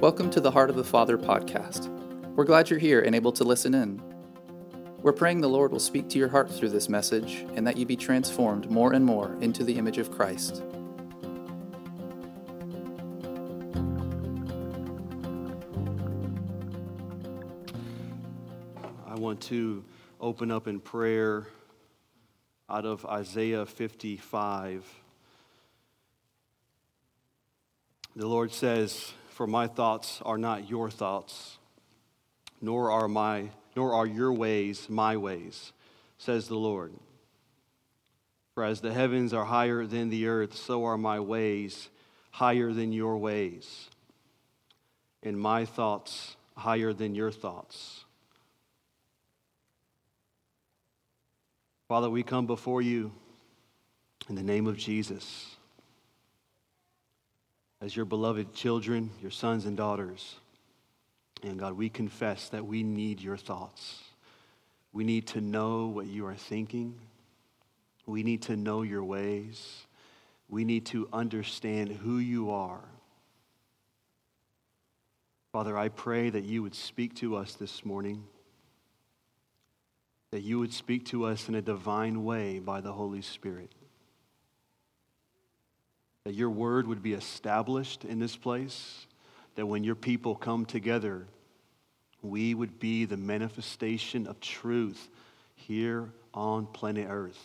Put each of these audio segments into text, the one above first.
Welcome to the Heart of the Father podcast. We're glad you're here and able to listen in. We're praying the Lord will speak to your heart through this message and that you be transformed more and more into the image of Christ. I want to open up in prayer out of Isaiah 55. The Lord says, For my thoughts are not your thoughts, nor are, my, nor are your ways my ways, says the Lord. For as the heavens are higher than the earth, so are my ways higher than your ways, and my thoughts higher than your thoughts. Father, we come before you in the name of Jesus as your beloved children, your sons and daughters. And God, we confess that we need your thoughts. We need to know what you are thinking. We need to know your ways. We need to understand who you are. Father, I pray that you would speak to us this morning, that you would speak to us in a divine way by the Holy Spirit that your word would be established in this place, that when your people come together, we would be the manifestation of truth here on planet Earth.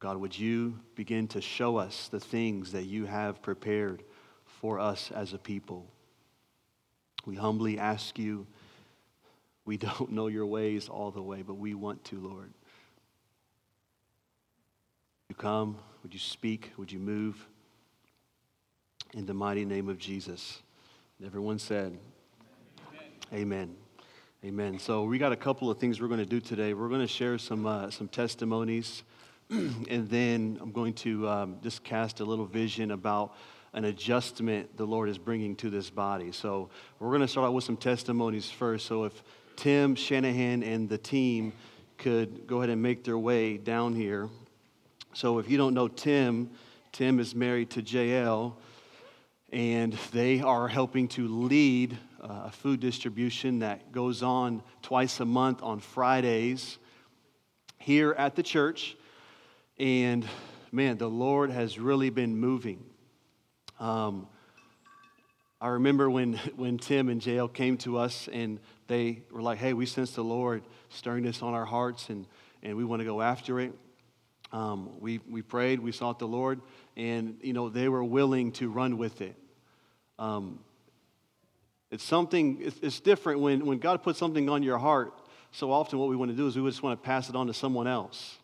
God, would you begin to show us the things that you have prepared for us as a people? We humbly ask you. We don't know your ways all the way, but we want to, Lord come? Would you speak? Would you move? In the mighty name of Jesus. And everyone said, Amen. Amen. Amen. So we got a couple of things we're going to do today. We're going to share some uh, some testimonies, and then I'm going to um, just cast a little vision about an adjustment the Lord is bringing to this body. So we're going to start out with some testimonies first. So if Tim Shanahan and the team could go ahead and make their way down here. So if you don't know Tim, Tim is married to JL, and they are helping to lead uh, a food distribution that goes on twice a month on Fridays here at the church. And man, the Lord has really been moving. Um, I remember when, when Tim and JL came to us and they were like, hey, we sense the Lord stirring this on our hearts and, and we want to go after it. Um, we, we prayed, we sought the Lord, and you know they were willing to run with it. Um, it's something, it's, it's different when, when God puts something on your heart. So often, what we want to do is we just want to pass it on to someone else.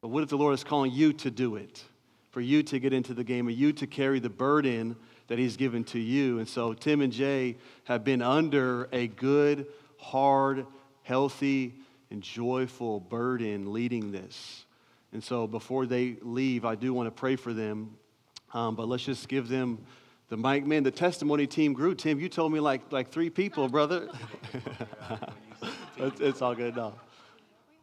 But what if the Lord is calling you to do it? For you to get into the game, or you to carry the burden that He's given to you. And so, Tim and Jay have been under a good, hard, healthy, and joyful burden leading this. And so before they leave, I do want to pray for them. Um, but let's just give them the mic. Man, the testimony team grew. Tim, you told me like, like three people, brother. it's, it's, all good now.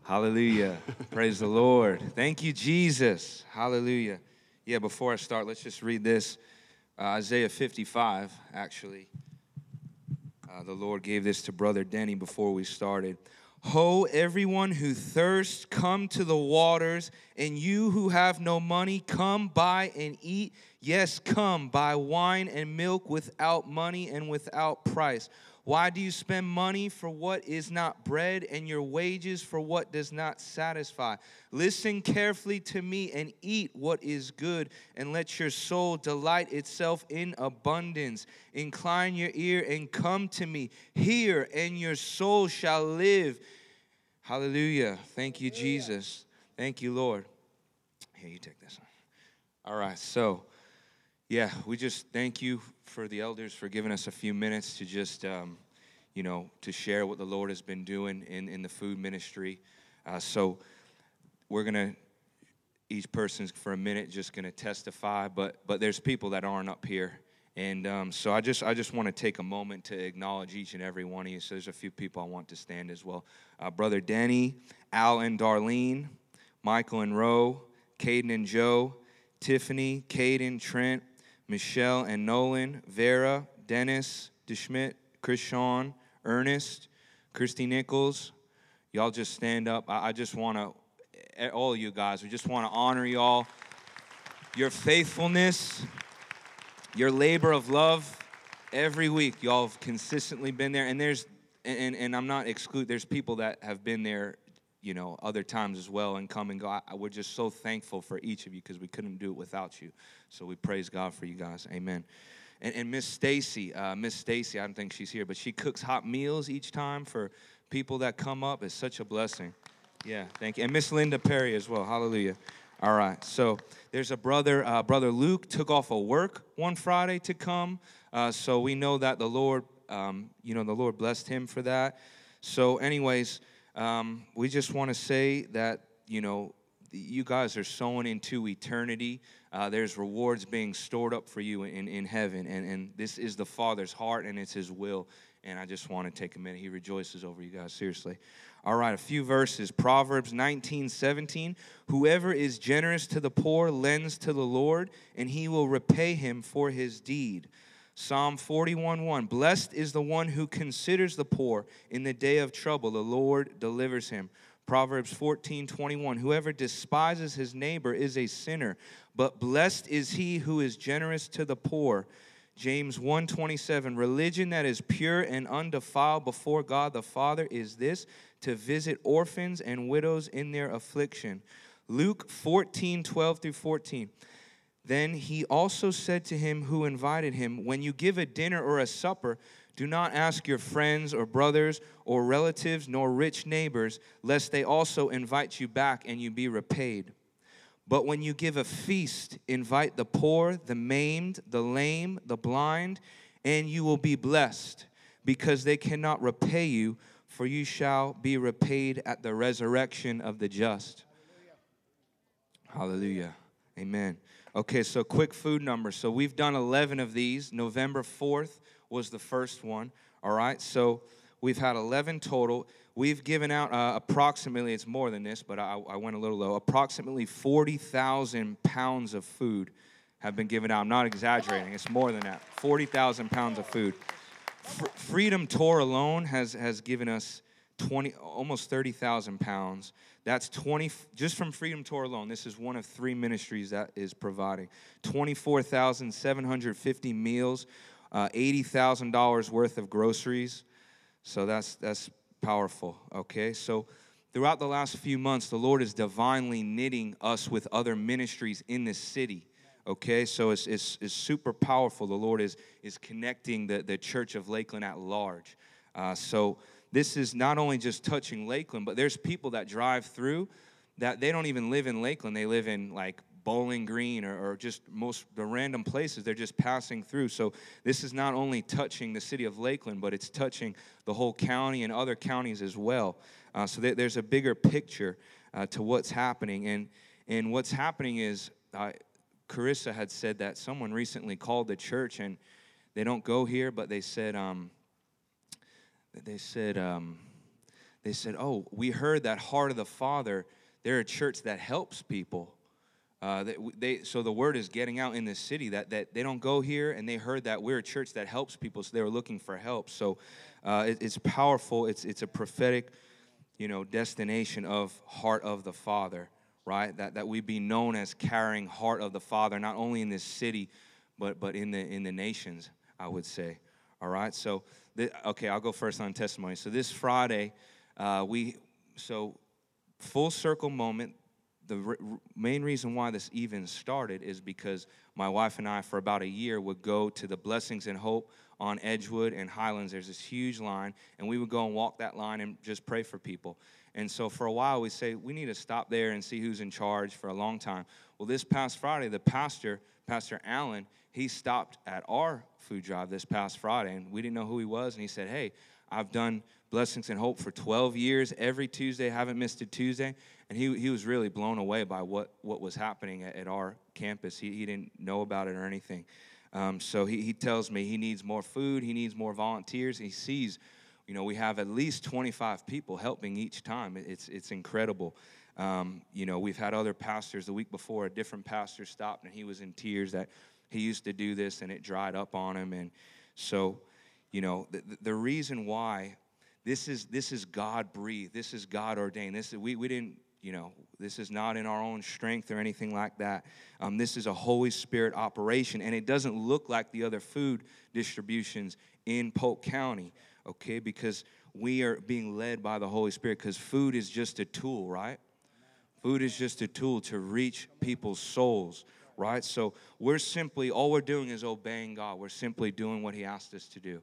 Hallelujah. Praise the Lord. Thank you, Jesus. Hallelujah. Yeah, before I start, let's just read this uh, Isaiah 55, actually. Uh, the Lord gave this to Brother Denny before we started. Ho, everyone who thirsts, come to the waters, and you who have no money, come buy and eat. Yes, come buy wine and milk without money and without price. Why do you spend money for what is not bread and your wages for what does not satisfy? Listen carefully to me and eat what is good, and let your soul delight itself in abundance. Incline your ear and come to me. Hear, and your soul shall live. Hallelujah. Thank you, Jesus. Thank you, Lord. Here, you take this one. All right, so yeah, we just thank you for the elders for giving us a few minutes to just, um, you know, to share what the Lord has been doing in, in the food ministry. Uh, so we're going to, each person's for a minute just going to testify, but, but there's people that aren't up here. And um, so I just, I just want to take a moment to acknowledge each and every one of you. So there's a few people I want to stand as well. Uh, Brother Denny, Al and Darlene, Michael and Roe, Caden and Joe, Tiffany, Caden, Trent, Michelle, and Nolan, Vera, Dennis, DeSchmidt, Chris Sean, Ernest, Christy Nichols. Y'all just stand up. I, I just want to, all you guys, we just want to honor y'all. Your faithfulness, your labor of love, every week y'all have consistently been there. And there's, and, and I'm not exclude, there's people that have been there you know, other times as well and come and go. I, we're just so thankful for each of you because we couldn't do it without you. So we praise God for you guys. Amen. And, and Miss Stacy, uh, Miss Stacy, I don't think she's here, but she cooks hot meals each time for people that come up. It's such a blessing. Yeah, thank you. And Miss Linda Perry as well. Hallelujah. All right. So there's a brother, uh, brother Luke took off of work one Friday to come. Uh, so we know that the Lord, um, you know, the Lord blessed him for that. So, anyways, um, we just want to say that, you know, you guys are sowing into eternity. Uh, there's rewards being stored up for you in, in heaven. And, and this is the Father's heart and it's His will. And I just want to take a minute. He rejoices over you guys, seriously. All right, a few verses. Proverbs 19, 17. Whoever is generous to the poor lends to the Lord, and he will repay him for his deed. Psalm 41 1 Blessed is the one who considers the poor in the day of trouble, the Lord delivers him. Proverbs 14 21 Whoever despises his neighbor is a sinner, but blessed is he who is generous to the poor. James 27 Religion that is pure and undefiled before God the Father is this to visit orphans and widows in their affliction. Luke 14 12 through 14 then he also said to him who invited him, When you give a dinner or a supper, do not ask your friends or brothers or relatives nor rich neighbors, lest they also invite you back and you be repaid. But when you give a feast, invite the poor, the maimed, the lame, the blind, and you will be blessed, because they cannot repay you, for you shall be repaid at the resurrection of the just. Hallelujah. Hallelujah. Amen. Okay, so quick food numbers. So we've done 11 of these. November 4th was the first one. All right, so we've had 11 total. We've given out uh, approximately, it's more than this, but I, I went a little low, approximately 40,000 pounds of food have been given out. I'm not exaggerating, it's more than that. 40,000 pounds of food. F- Freedom Tour alone has, has given us 20, almost 30,000 pounds. That's 20, just from Freedom Tour alone, this is one of three ministries that is providing 24,750 meals, uh, $80,000 worth of groceries. So that's, that's powerful, okay? So throughout the last few months, the Lord is divinely knitting us with other ministries in this city okay so it's, it's, it's super powerful the lord is, is connecting the, the church of lakeland at large uh, so this is not only just touching Lakeland, but there's people that drive through that they don't even live in Lakeland. They live in like Bowling Green or, or, just most the random places. They're just passing through. So this is not only touching the city of Lakeland, but it's touching the whole county and other counties as well. Uh, so there's a bigger picture uh, to what's happening. And, and what's happening is, uh, Carissa had said that someone recently called the church and they don't go here, but they said, um, they said, um, they said, oh, we heard that Heart of the Father, they're a church that helps people. Uh, they, they, so the word is getting out in this city that, that they don't go here and they heard that we're a church that helps people so they were looking for help. So uh, it, it's powerful it's, it's a prophetic you know destination of heart of the father right? That, that we be known as carrying heart of the father not only in this city but, but in, the, in the nations i would say all right? So okay, I'll go first on testimony. So this Friday, uh, we so full circle moment. The main reason why this even started is because my wife and I, for about a year, would go to the Blessings and Hope on Edgewood and Highlands. There's this huge line, and we would go and walk that line and just pray for people. And so for a while, we say we need to stop there and see who's in charge for a long time. Well, this past Friday, the pastor, Pastor Allen, he stopped at our food drive this past Friday, and we didn't know who he was. And he said, Hey, I've done Blessings and Hope for 12 years, every Tuesday, haven't missed a Tuesday. And he, he was really blown away by what, what was happening at, at our campus. He, he didn't know about it or anything. Um, so he, he tells me he needs more food, he needs more volunteers. He sees, you know, we have at least 25 people helping each time. It's, it's incredible. Um, you know, we've had other pastors the week before, a different pastor stopped and he was in tears that he used to do this and it dried up on him. And so, you know, the, the reason why this is this is God breathed, this is God ordained. This is, we, we didn't, you know, this is not in our own strength or anything like that. Um, this is a Holy Spirit operation, and it doesn't look like the other food distributions in Polk County, okay? Because we are being led by the Holy Spirit, because food is just a tool, right? Food is just a tool to reach people's souls, right? So we're simply, all we're doing is obeying God. We're simply doing what He asked us to do.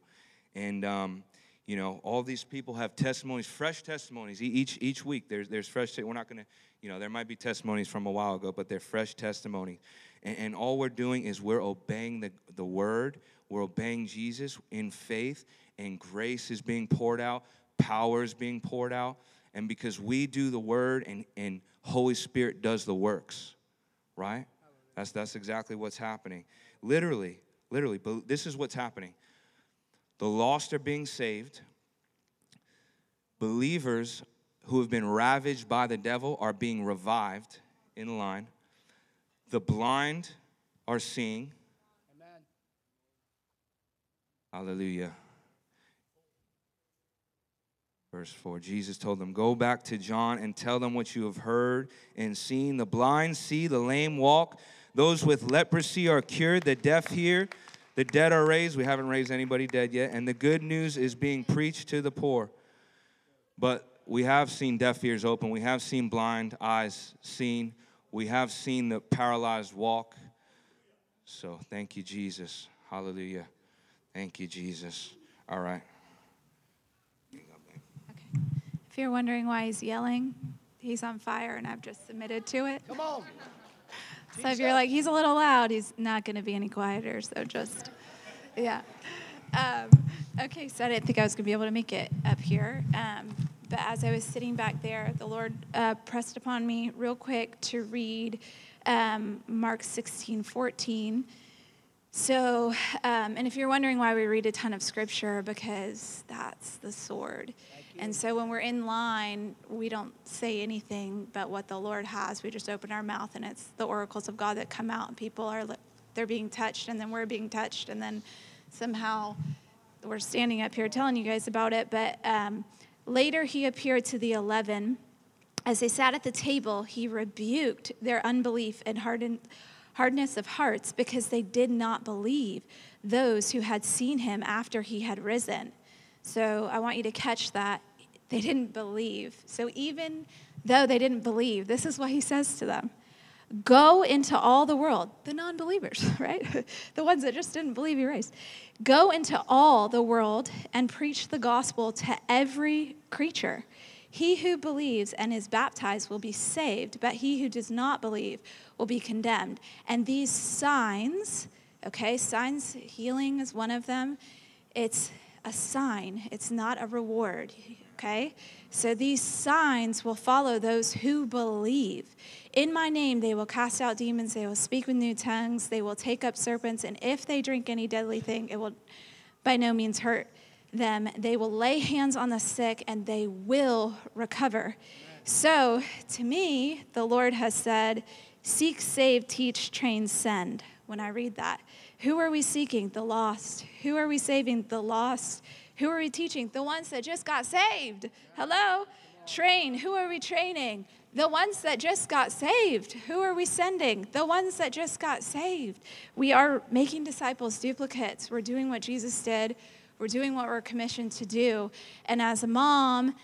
And, um, you know, all these people have testimonies, fresh testimonies each each week. There's there's fresh. We're not gonna, you know, there might be testimonies from a while ago, but they're fresh testimonies. And, and all we're doing is we're obeying the the word. We're obeying Jesus in faith, and grace is being poured out. Power is being poured out. And because we do the word, and and Holy Spirit does the works, right? That's that's exactly what's happening. Literally, literally. But this is what's happening the lost are being saved. Believers who have been ravaged by the devil are being revived in line. The blind are seeing. Amen. Hallelujah. Verse 4 Jesus told them, Go back to John and tell them what you have heard and seen. The blind see, the lame walk, those with leprosy are cured, the deaf hear the dead are raised. We haven't raised anybody dead yet. And the good news is being preached to the poor. But we have seen deaf ears open. We have seen blind eyes seen. We have seen the paralyzed walk. So thank you, Jesus. Hallelujah. Thank you, Jesus. All right. Okay. If you're wondering why he's yelling, he's on fire and I've just submitted to it. Come on. So if you're like, he's a little loud, he's not going to be any quieter. So just, yeah. Um, okay, so I didn't think I was going to be able to make it up here. Um, but as I was sitting back there, the Lord uh, pressed upon me real quick to read um, Mark 16 14. So, um, and if you're wondering why we read a ton of scripture, because that's the sword. And so when we're in line, we don't say anything but what the Lord has. We just open our mouth, and it's the oracles of God that come out, and people are they're being touched, and then we're being touched, and then somehow we're standing up here telling you guys about it. But um, later, he appeared to the eleven. As they sat at the table, he rebuked their unbelief and hardened, hardness of hearts because they did not believe those who had seen him after he had risen. So I want you to catch that. They didn't believe. So even though they didn't believe, this is what he says to them Go into all the world, the non believers, right? the ones that just didn't believe he raised. Go into all the world and preach the gospel to every creature. He who believes and is baptized will be saved, but he who does not believe will be condemned. And these signs, okay, signs, healing is one of them. It's a sign, it's not a reward, okay? So these signs will follow those who believe. In my name, they will cast out demons, they will speak with new tongues, they will take up serpents, and if they drink any deadly thing, it will by no means hurt them. They will lay hands on the sick and they will recover. So, to me, the Lord has said, Seek, save, teach, train, send when I read that. Who are we seeking? The lost. Who are we saving? The lost. Who are we teaching? The ones that just got saved. Hello? Train. Who are we training? The ones that just got saved. Who are we sending? The ones that just got saved. We are making disciples, duplicates. We're doing what Jesus did. We're doing what we're commissioned to do. And as a mom,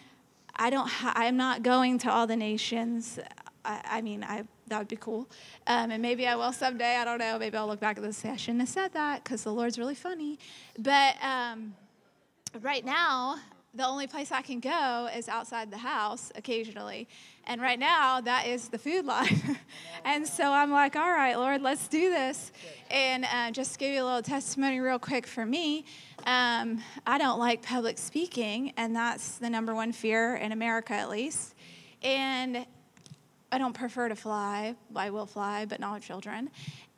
I don't. Ha- I'm not going to all the nations. I, I mean, I that would be cool. Um, and maybe I will someday. I don't know. Maybe I'll look back at this and say, I shouldn't have said that because the Lord's really funny. But um, right now, the only place I can go is outside the house occasionally. And right now, that is the food line. and so I'm like, all right, Lord, let's do this. And uh, just give you a little testimony, real quick, for me, um, I don't like public speaking, and that's the number one fear in America, at least. And I don't prefer to fly. I will fly, but not with children.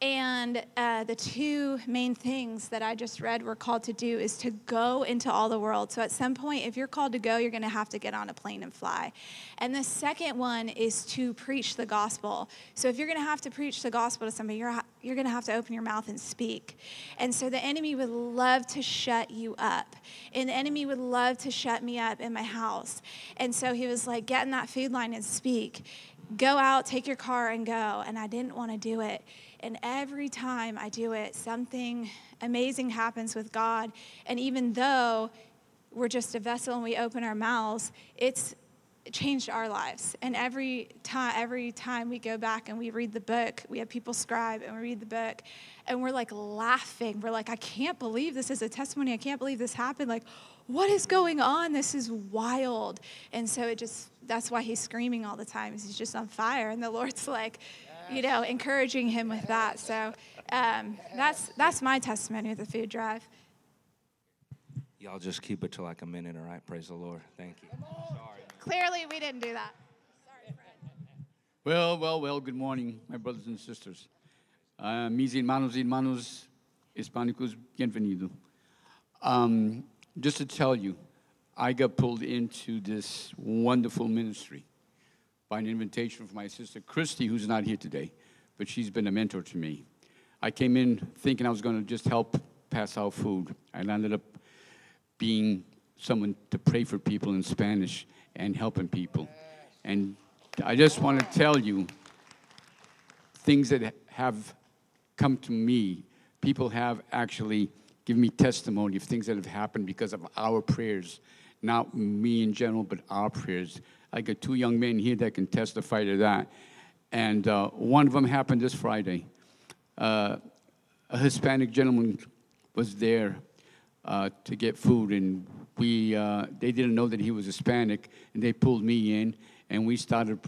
And uh, the two main things that I just read we're called to do is to go into all the world. So at some point, if you're called to go, you're going to have to get on a plane and fly. And the second one is to preach the gospel. So if you're going to have to preach the gospel to somebody, you're, you're going to have to open your mouth and speak. And so the enemy would love to shut you up. And the enemy would love to shut me up in my house. And so he was like, get in that food line and speak. Go out, take your car, and go. And I didn't want to do it. And every time I do it, something amazing happens with God. And even though we're just a vessel and we open our mouths, it's changed our lives. And every time, every time we go back and we read the book, we have people scribe and we read the book, and we're like laughing. We're like, I can't believe this is a testimony. I can't believe this happened. Like, what is going on? This is wild. And so it just, that's why he's screaming all the time. He's just on fire. And the Lord's like, you know, encouraging him with that. So um, that's that's my testimony with the food drive. Y'all just keep it to like a minute, all right? Praise the Lord. Thank you. Sorry. Clearly, we didn't do that. sorry Well, well, well, good morning, my brothers and sisters. Uh, mis hermanos y hermanos hispánicos, bienvenido. Um, just to tell you, I got pulled into this wonderful ministry by an invitation from my sister Christy, who's not here today, but she's been a mentor to me. I came in thinking I was going to just help pass out food. I ended up being someone to pray for people in Spanish and helping people. And I just want to tell you things that have come to me. People have actually given me testimony of things that have happened because of our prayers. Not me in general, but our prayers. I got two young men here that can testify to that. And uh, one of them happened this Friday. Uh, a Hispanic gentleman was there uh, to get food, and we uh, they didn't know that he was Hispanic, and they pulled me in, and we started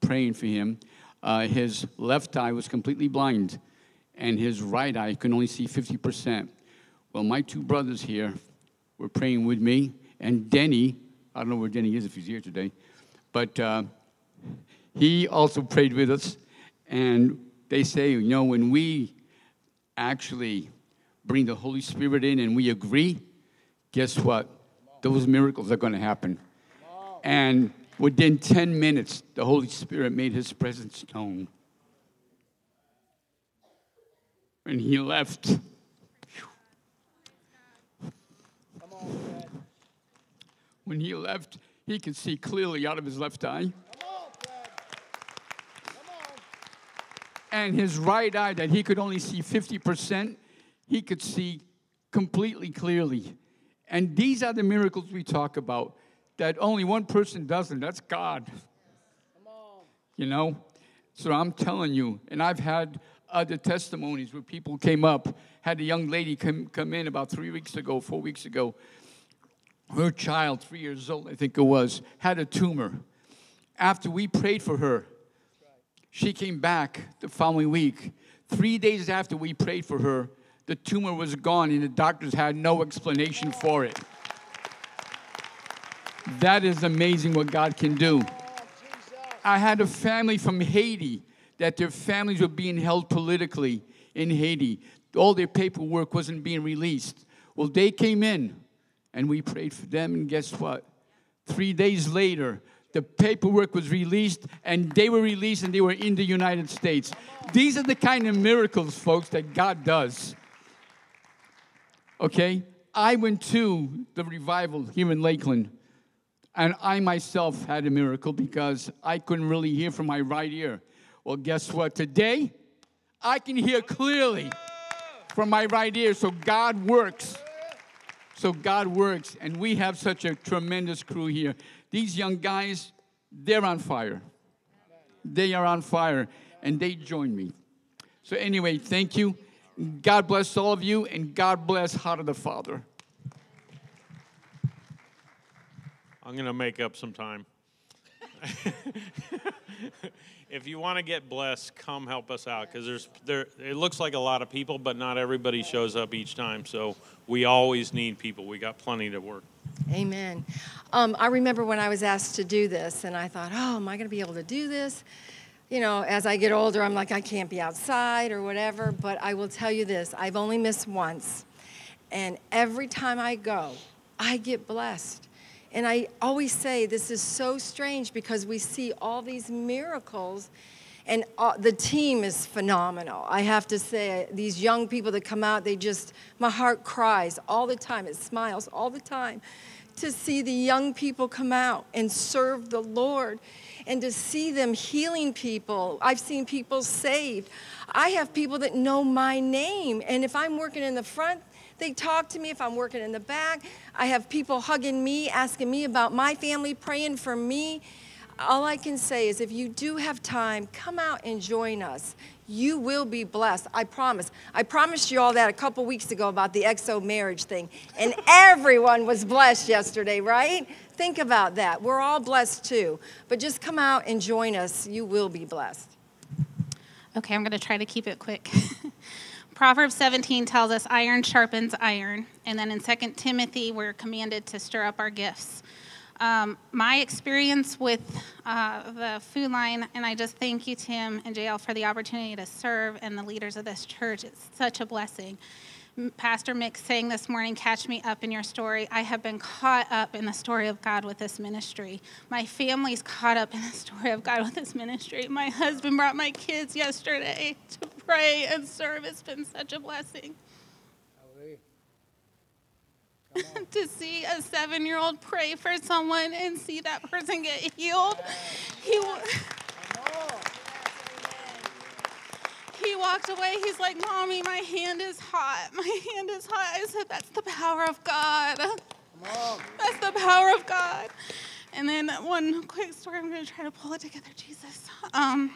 praying for him. Uh, his left eye was completely blind, and his right eye could only see 50%. Well, my two brothers here were praying with me, and Denny, I don't know where Denny is if he's here today, but uh, he also prayed with us. And they say, you know, when we actually bring the Holy Spirit in and we agree, guess what? Those miracles are going to happen. And within 10 minutes, the Holy Spirit made his presence known. When he left, when he left, he could see clearly out of his left eye. And his right eye, that he could only see 50%, he could see completely clearly. And these are the miracles we talk about that only one person does, and that's God. You know? So I'm telling you, and I've had other testimonies where people came up, had a young lady come, come in about three weeks ago, four weeks ago, her child, three years old, I think it was, had a tumor. After we prayed for her, she came back the following week. Three days after we prayed for her, the tumor was gone and the doctors had no explanation for it. That is amazing what God can do. I had a family from Haiti that their families were being held politically in Haiti. All their paperwork wasn't being released. Well, they came in and we prayed for them, and guess what? Three days later, the paperwork was released, and they were released, and they were in the United States. These are the kind of miracles, folks, that God does. Okay? I went to the revival here in Lakeland, and I myself had a miracle because I couldn't really hear from my right ear. Well, guess what? Today, I can hear clearly from my right ear, so God works. So God works, and we have such a tremendous crew here. These young guys, they're on fire. They are on fire, and they join me. So, anyway, thank you. God bless all of you, and God bless Heart of the Father. I'm going to make up some time. if you want to get blessed, come help us out because there's there. It looks like a lot of people, but not everybody shows up each time. So we always need people. We got plenty to work. Amen. Um, I remember when I was asked to do this, and I thought, oh, am I going to be able to do this? you know, as I get older, I'm like, I can't be outside or whatever. But I will tell you this I've only missed once. And every time I go, I get blessed. And I always say this is so strange because we see all these miracles, and uh, the team is phenomenal. I have to say, these young people that come out, they just, my heart cries all the time. It smiles all the time to see the young people come out and serve the Lord and to see them healing people. I've seen people saved. I have people that know my name, and if I'm working in the front, they talk to me if I'm working in the back. I have people hugging me, asking me about my family, praying for me. All I can say is if you do have time, come out and join us. You will be blessed. I promise. I promised you all that a couple weeks ago about the exo marriage thing, and everyone was blessed yesterday, right? Think about that. We're all blessed too. But just come out and join us. You will be blessed. Okay, I'm going to try to keep it quick. Proverbs 17 tells us iron sharpens iron. And then in 2 Timothy, we're commanded to stir up our gifts. Um, my experience with uh, the food line, and I just thank you, Tim and JL, for the opportunity to serve and the leaders of this church. It's such a blessing. Pastor Mick saying this morning, Catch me up in your story. I have been caught up in the story of God with this ministry. My family's caught up in the story of God with this ministry. My husband brought my kids yesterday to pray and serve. It's been such a blessing. to see a seven year old pray for someone and see that person get healed. He he walked away. He's like, Mommy, my hand is hot. My hand is hot. I said, That's the power of God. That's the power of God. And then one quick story, I'm going to try to pull it together, Jesus. Um,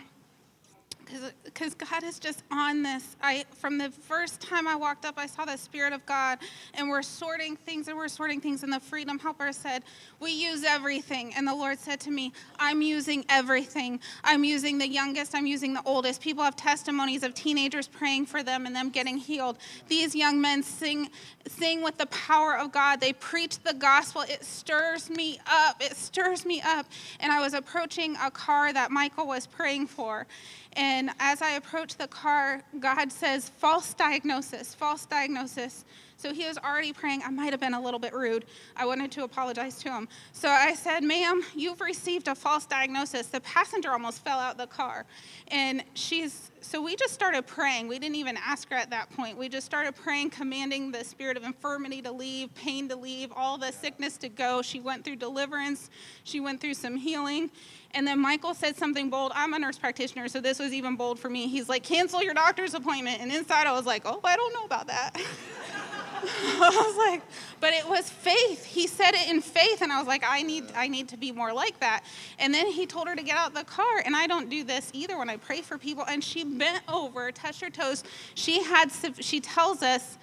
because God is just on this. I from the first time I walked up, I saw the Spirit of God, and we're sorting things, and we're sorting things. And the Freedom Helper said, "We use everything." And the Lord said to me, "I'm using everything. I'm using the youngest. I'm using the oldest. People have testimonies of teenagers praying for them and them getting healed. These young men sing, sing with the power of God. They preach the gospel. It stirs me up. It stirs me up. And I was approaching a car that Michael was praying for." And as I approach the car, God says, false diagnosis, false diagnosis. So he was already praying. I might have been a little bit rude. I wanted to apologize to him. So I said, Ma'am, you've received a false diagnosis. The passenger almost fell out the car. And she's, so we just started praying. We didn't even ask her at that point. We just started praying, commanding the spirit of infirmity to leave, pain to leave, all the sickness to go. She went through deliverance, she went through some healing. And then Michael said something bold. I'm a nurse practitioner, so this was even bold for me. He's like, cancel your doctor's appointment. And inside I was like, oh, I don't know about that. I was like, but it was faith. He said it in faith, and I was like, I need, I need to be more like that. And then he told her to get out the car, and I don't do this either when I pray for people. And she bent over, touched her toes. She had, she tells us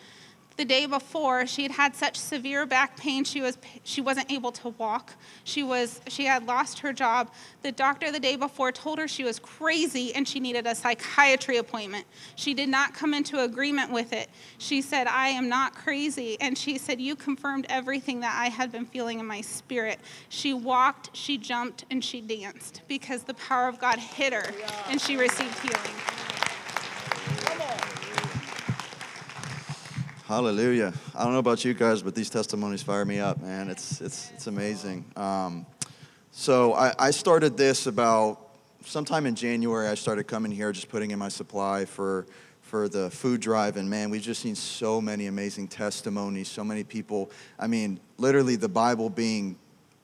the day before she had had such severe back pain she was she wasn't able to walk. She was she had lost her job. The doctor the day before told her she was crazy and she needed a psychiatry appointment. She did not come into agreement with it. She said i am not crazy and she said you confirmed everything that i had been feeling in my spirit. She walked she jumped and she danced because the power of god hit her and she received healing Hallelujah. I don't know about you guys, but these testimonies fire me up, man. It's, it's, it's amazing. Um, so I, I started this about sometime in January. I started coming here, just putting in my supply for, for the food drive. And man, we've just seen so many amazing testimonies, so many people. I mean, literally the Bible being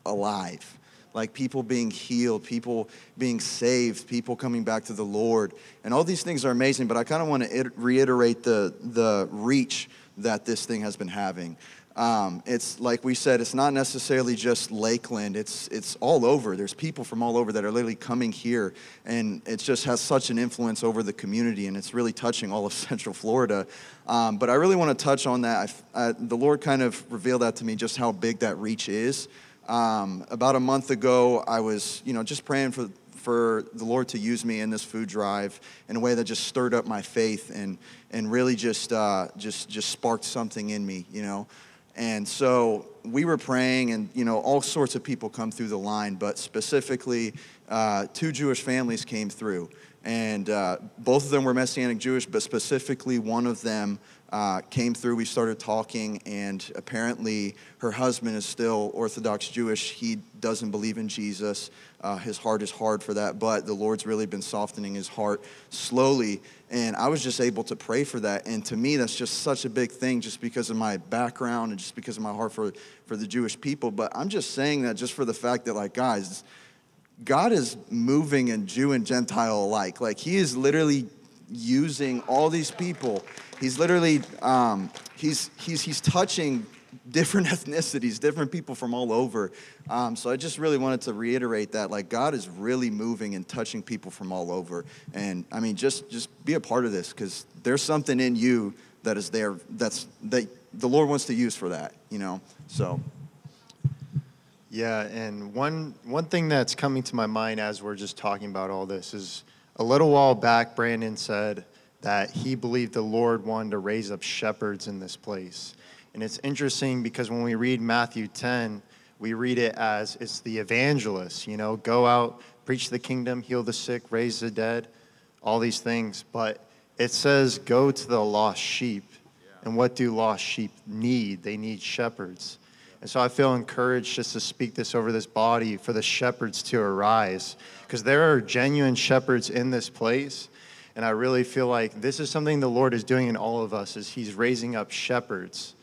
alive like people being healed, people being saved, people coming back to the Lord. And all these things are amazing, but I kind of want to reiterate the, the reach that this thing has been having. Um, it's like we said, it's not necessarily just Lakeland. It's it's all over. There's people from all over that are literally coming here, and it just has such an influence over the community, and it's really touching all of Central Florida. Um, but I really want to touch on that. I, I, the Lord kind of revealed that to me, just how big that reach is. Um, about a month ago, I was you know just praying for for the Lord to use me in this food drive in a way that just stirred up my faith and, and really just, uh, just, just sparked something in me, you know. And so we were praying, and you know, all sorts of people come through the line, but specifically, uh, two Jewish families came through. And uh, both of them were Messianic Jewish, but specifically one of them uh, came through. We started talking, and apparently her husband is still Orthodox Jewish. He doesn't believe in Jesus. Uh, his heart is hard for that, but the Lord's really been softening his heart slowly. And I was just able to pray for that. And to me, that's just such a big thing just because of my background and just because of my heart for, for the Jewish people. But I'm just saying that just for the fact that, like, guys, God is moving in Jew and Gentile alike. Like, He is literally using all these people. He's literally, um, he's, he's, he's touching different ethnicities, different people from all over. Um, so I just really wanted to reiterate that, like God is really moving and touching people from all over. And I mean, just just be a part of this because there's something in you that is there that's that the Lord wants to use for that. You know, so. Yeah, and one one thing that's coming to my mind as we're just talking about all this is a little while back, Brandon said that he believed the Lord wanted to raise up shepherds in this place. And it's interesting because when we read Matthew 10, we read it as it's the evangelists, you know, go out, preach the kingdom, heal the sick, raise the dead, all these things. But it says, go to the lost sheep. And what do lost sheep need? They need shepherds. And so I feel encouraged just to speak this over this body for the shepherds to arise because there are genuine shepherds in this place. And I really feel like this is something the Lord is doing in all of us is he's raising up shepherds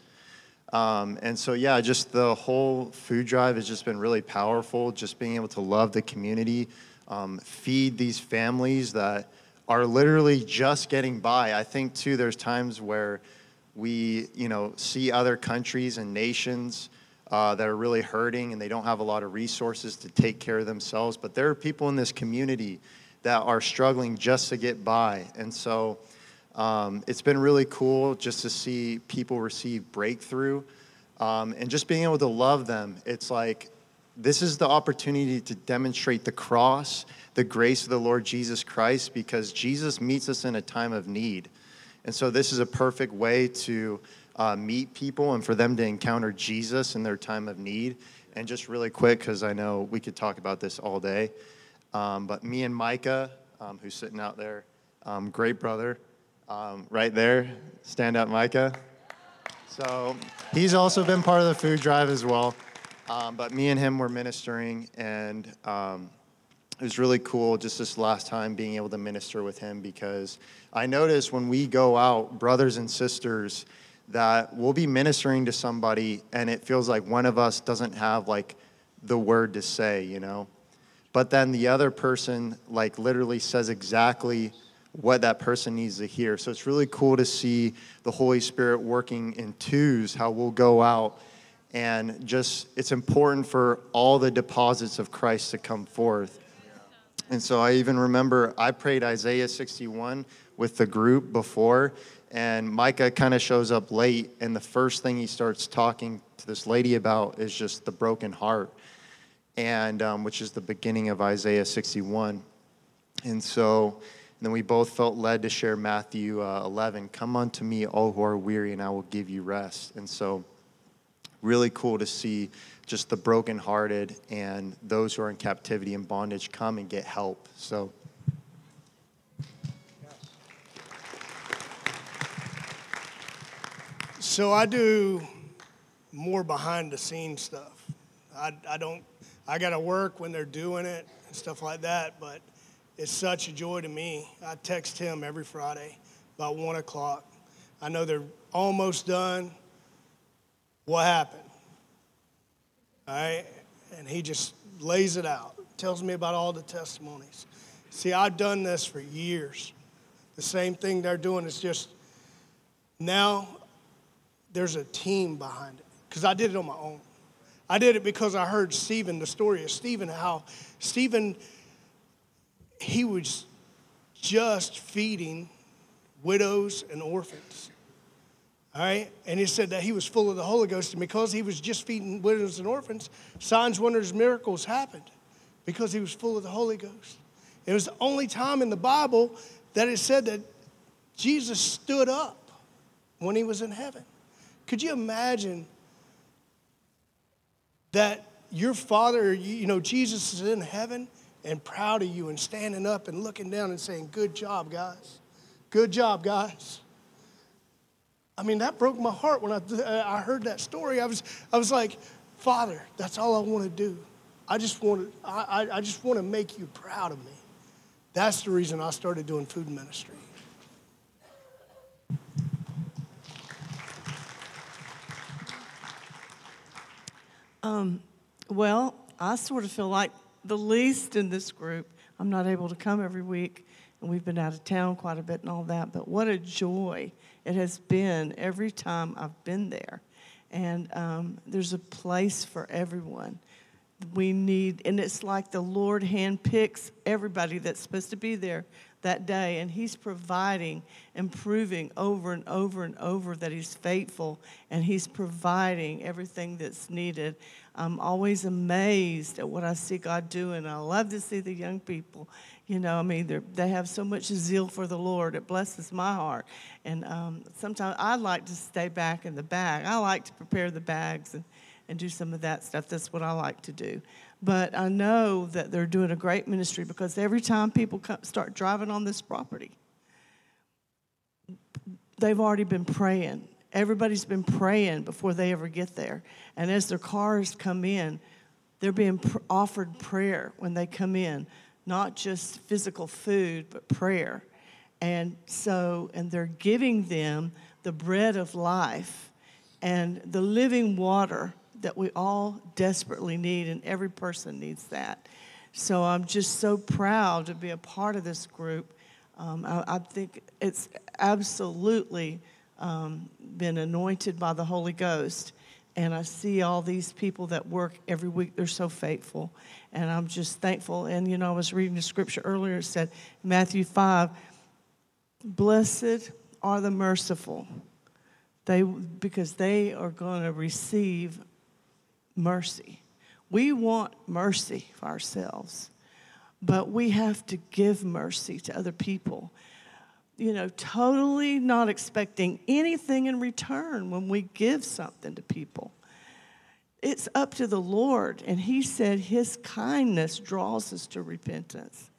um, and so, yeah, just the whole food drive has just been really powerful. Just being able to love the community, um, feed these families that are literally just getting by. I think too, there's times where we, you know, see other countries and nations uh, that are really hurting and they don't have a lot of resources to take care of themselves. But there are people in this community that are struggling just to get by. And so, um, it's been really cool just to see people receive breakthrough um, and just being able to love them. It's like this is the opportunity to demonstrate the cross, the grace of the Lord Jesus Christ, because Jesus meets us in a time of need. And so this is a perfect way to uh, meet people and for them to encounter Jesus in their time of need. And just really quick, because I know we could talk about this all day, um, but me and Micah, um, who's sitting out there, um, great brother, um, right there, stand up Micah. So he's also been part of the food drive as well. Um, but me and him were ministering, and um, it was really cool just this last time being able to minister with him because I notice when we go out, brothers and sisters, that we'll be ministering to somebody, and it feels like one of us doesn't have like the word to say, you know. But then the other person, like, literally says exactly what that person needs to hear. So it's really cool to see the Holy Spirit working in twos, how we'll go out and just, it's important for all the deposits of Christ to come forth. And so I even remember I prayed Isaiah 61 with the group before, and Micah kind of shows up late, and the first thing he starts talking to this lady about is just the broken heart, and um, which is the beginning of Isaiah 61. And so, and then we both felt led to share Matthew uh, 11 Come unto me, all who are weary, and I will give you rest. And so, really cool to see just the brokenhearted and those who are in captivity and bondage come and get help. So, So I do more behind the scenes stuff. I, I don't, I got to work when they're doing it and stuff like that, but it's such a joy to me. I text him every Friday about one o'clock. I know they're almost done. What happened? All right? And he just lays it out, tells me about all the testimonies. See, I've done this for years. The same thing they're doing is just now there's a team behind it because I did it on my own. I did it because I heard Stephen, the story of Stephen, how Stephen he was just feeding widows and orphans. All right? And he said that he was full of the Holy Ghost, and because he was just feeding widows and orphans, signs, wonders, miracles happened because he was full of the Holy Ghost. It was the only time in the Bible that it said that Jesus stood up when he was in heaven. Could you imagine that your father, you know, Jesus is in heaven and proud of you and standing up and looking down and saying, Good job, guys. Good job, guys. I mean, that broke my heart when I, I heard that story. I was, I was like, Father, that's all I want to do. I just want to, I, I just want to make you proud of me. That's the reason I started doing food ministry. Um, well, I sort of feel like the least in this group. I'm not able to come every week, and we've been out of town quite a bit and all that, but what a joy it has been every time I've been there. And um, there's a place for everyone. We need, and it's like the Lord handpicks everybody that's supposed to be there that day, and He's providing and proving over and over and over that He's faithful, and He's providing everything that's needed. I'm always amazed at what I see God doing. I love to see the young people. You know, I mean, they have so much zeal for the Lord. It blesses my heart. And um, sometimes I like to stay back in the bag. I like to prepare the bags and, and do some of that stuff. That's what I like to do. But I know that they're doing a great ministry because every time people come, start driving on this property, they've already been praying. Everybody's been praying before they ever get there. And as their cars come in, they're being pr- offered prayer when they come in, not just physical food, but prayer. And so, and they're giving them the bread of life and the living water that we all desperately need, and every person needs that. So I'm just so proud to be a part of this group. Um, I, I, think it's absolutely um, been anointed by the Holy Ghost. And I see all these people that work every week, they're so faithful. And I'm just thankful. And, you know, I was reading the scripture earlier, it said, Matthew 5, blessed are the merciful, they, because they are going to receive mercy. We want mercy for ourselves, but we have to give mercy to other people. You know, totally not expecting anything in return when we give something to people. It's up to the Lord, and He said His kindness draws us to repentance.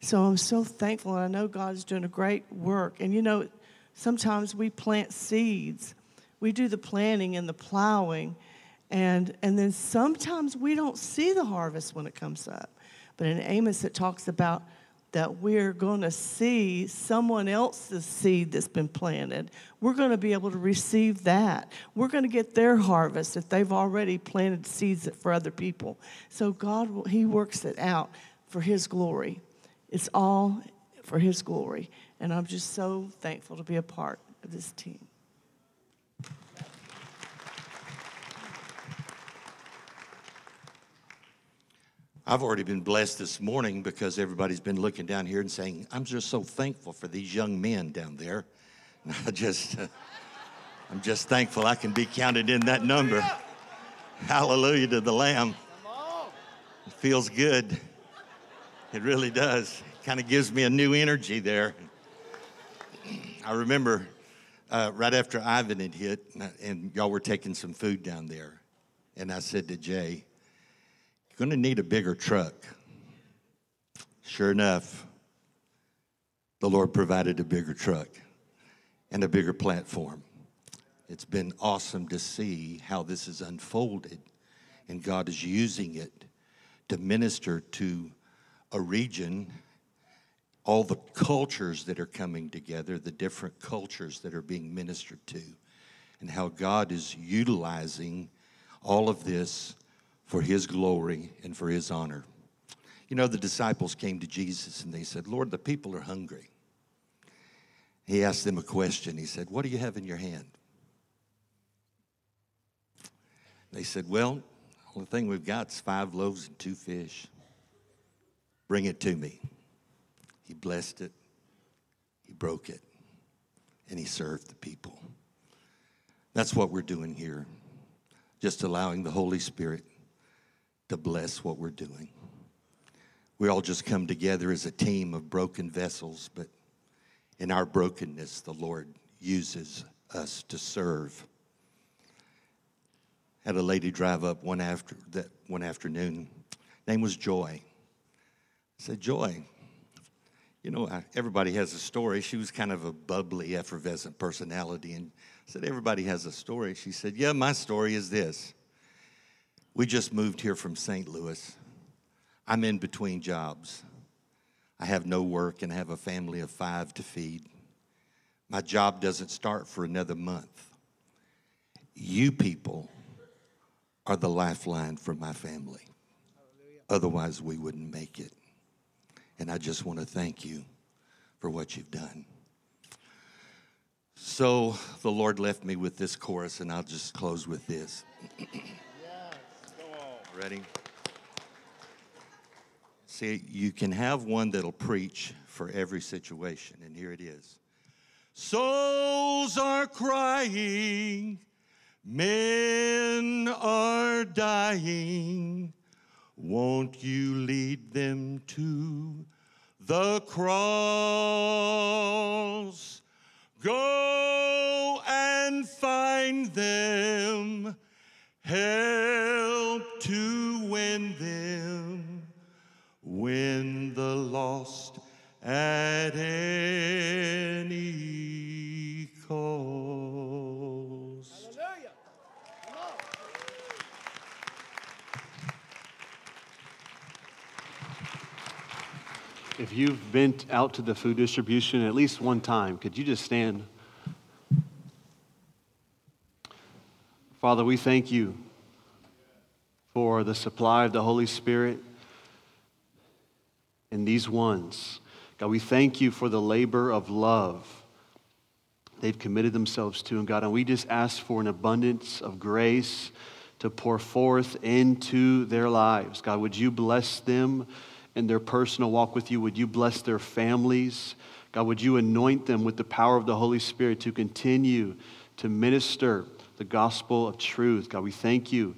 So I'm so thankful, and I know God's doing a great work. And you know, sometimes we plant seeds, we do the planting and the plowing and, and then sometimes we don't see the harvest when it comes up. But in Amos, it talks about that we're going to see someone else's seed that's been planted. We're going to be able to receive that. We're going to get their harvest if they've already planted seeds for other people. So God, He works it out for His glory. It's all for His glory. And I'm just so thankful to be a part of this team. I've already been blessed this morning because everybody's been looking down here and saying, I'm just so thankful for these young men down there. And I just, uh, I'm just thankful I can be counted in that number. Hallelujah to the Lamb. It feels good. It really does. Kind of gives me a new energy there. I remember uh, right after Ivan had hit, and y'all were taking some food down there, and I said to Jay, going to need a bigger truck. Sure enough, the Lord provided a bigger truck and a bigger platform. It's been awesome to see how this has unfolded, and God is using it to minister to a region, all the cultures that are coming together, the different cultures that are being ministered to, and how God is utilizing all of this for his glory and for his honor. You know, the disciples came to Jesus and they said, Lord, the people are hungry. He asked them a question. He said, What do you have in your hand? They said, Well, the only thing we've got is five loaves and two fish. Bring it to me. He blessed it, he broke it, and he served the people. That's what we're doing here, just allowing the Holy Spirit to bless what we're doing. We all just come together as a team of broken vessels, but in our brokenness, the Lord uses us to serve. had a lady drive up one after that one afternoon. Name was Joy. I said, Joy, you know, I, everybody has a story. She was kind of a bubbly, effervescent personality, and I said, everybody has a story. She said, Yeah, my story is this. We just moved here from St. Louis. I'm in between jobs. I have no work and I have a family of five to feed. My job doesn't start for another month. You people are the lifeline for my family. Otherwise, we wouldn't make it. And I just want to thank you for what you've done. So the Lord left me with this chorus, and I'll just close with this. Ready? See, you can have one that'll preach for every situation, and here it is. Souls are crying, men are dying. Won't you lead them to the cross? Go and find them, help to win them, win the lost at any cost. If you've been out to the food distribution at least one time, could you just stand? Father, we thank you for the supply of the Holy Spirit in these ones. God, we thank you for the labor of love they've committed themselves to. And God, and we just ask for an abundance of grace to pour forth into their lives. God, would you bless them in their personal walk with you? Would you bless their families? God, would you anoint them with the power of the Holy Spirit to continue to minister the gospel of truth? God, we thank you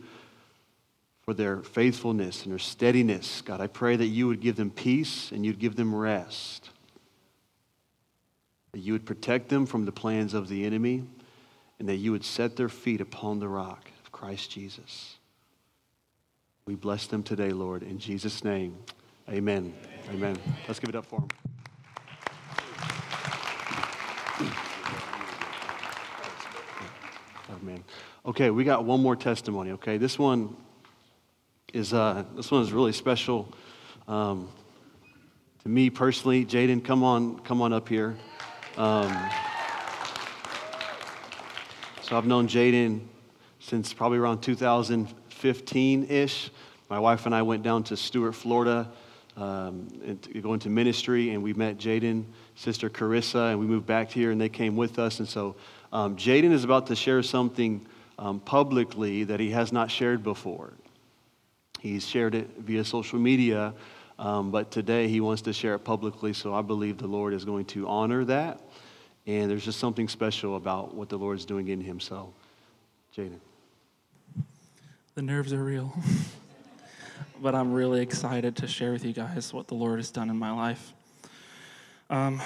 for their faithfulness and their steadiness. God, I pray that you would give them peace and you'd give them rest. That you would protect them from the plans of the enemy and that you would set their feet upon the rock of Christ Jesus. We bless them today, Lord, in Jesus' name. Amen. Amen. Let's give it up for them. Amen. Okay, we got one more testimony. Okay, this one is uh, this one is really special um, to me personally. Jaden, come on, come on up here. Um, so I've known Jaden since probably around 2015 ish. My wife and I went down to Stuart, Florida, um, and to go into ministry, and we met Jaden, sister Carissa, and we moved back here, and they came with us. And so um, Jaden is about to share something um, publicly that he has not shared before. He's shared it via social media, um, but today he wants to share it publicly. So I believe the Lord is going to honor that. And there's just something special about what the Lord is doing in him. So, Jaden. The nerves are real. but I'm really excited to share with you guys what the Lord has done in my life. Um,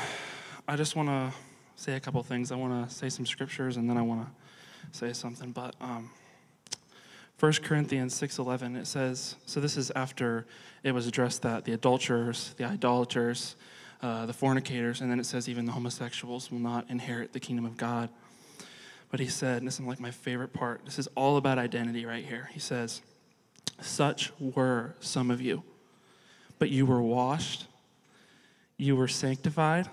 I just want to say a couple things. I want to say some scriptures, and then I want to say something. But um, 1 Corinthians 6:11 it says, so this is after it was addressed that the adulterers, the idolaters, uh, the fornicators, and then it says even the homosexuals will not inherit the kingdom of God. But he said, and this is like my favorite part. This is all about identity right here. He says, such were some of you, but you were washed, you were sanctified,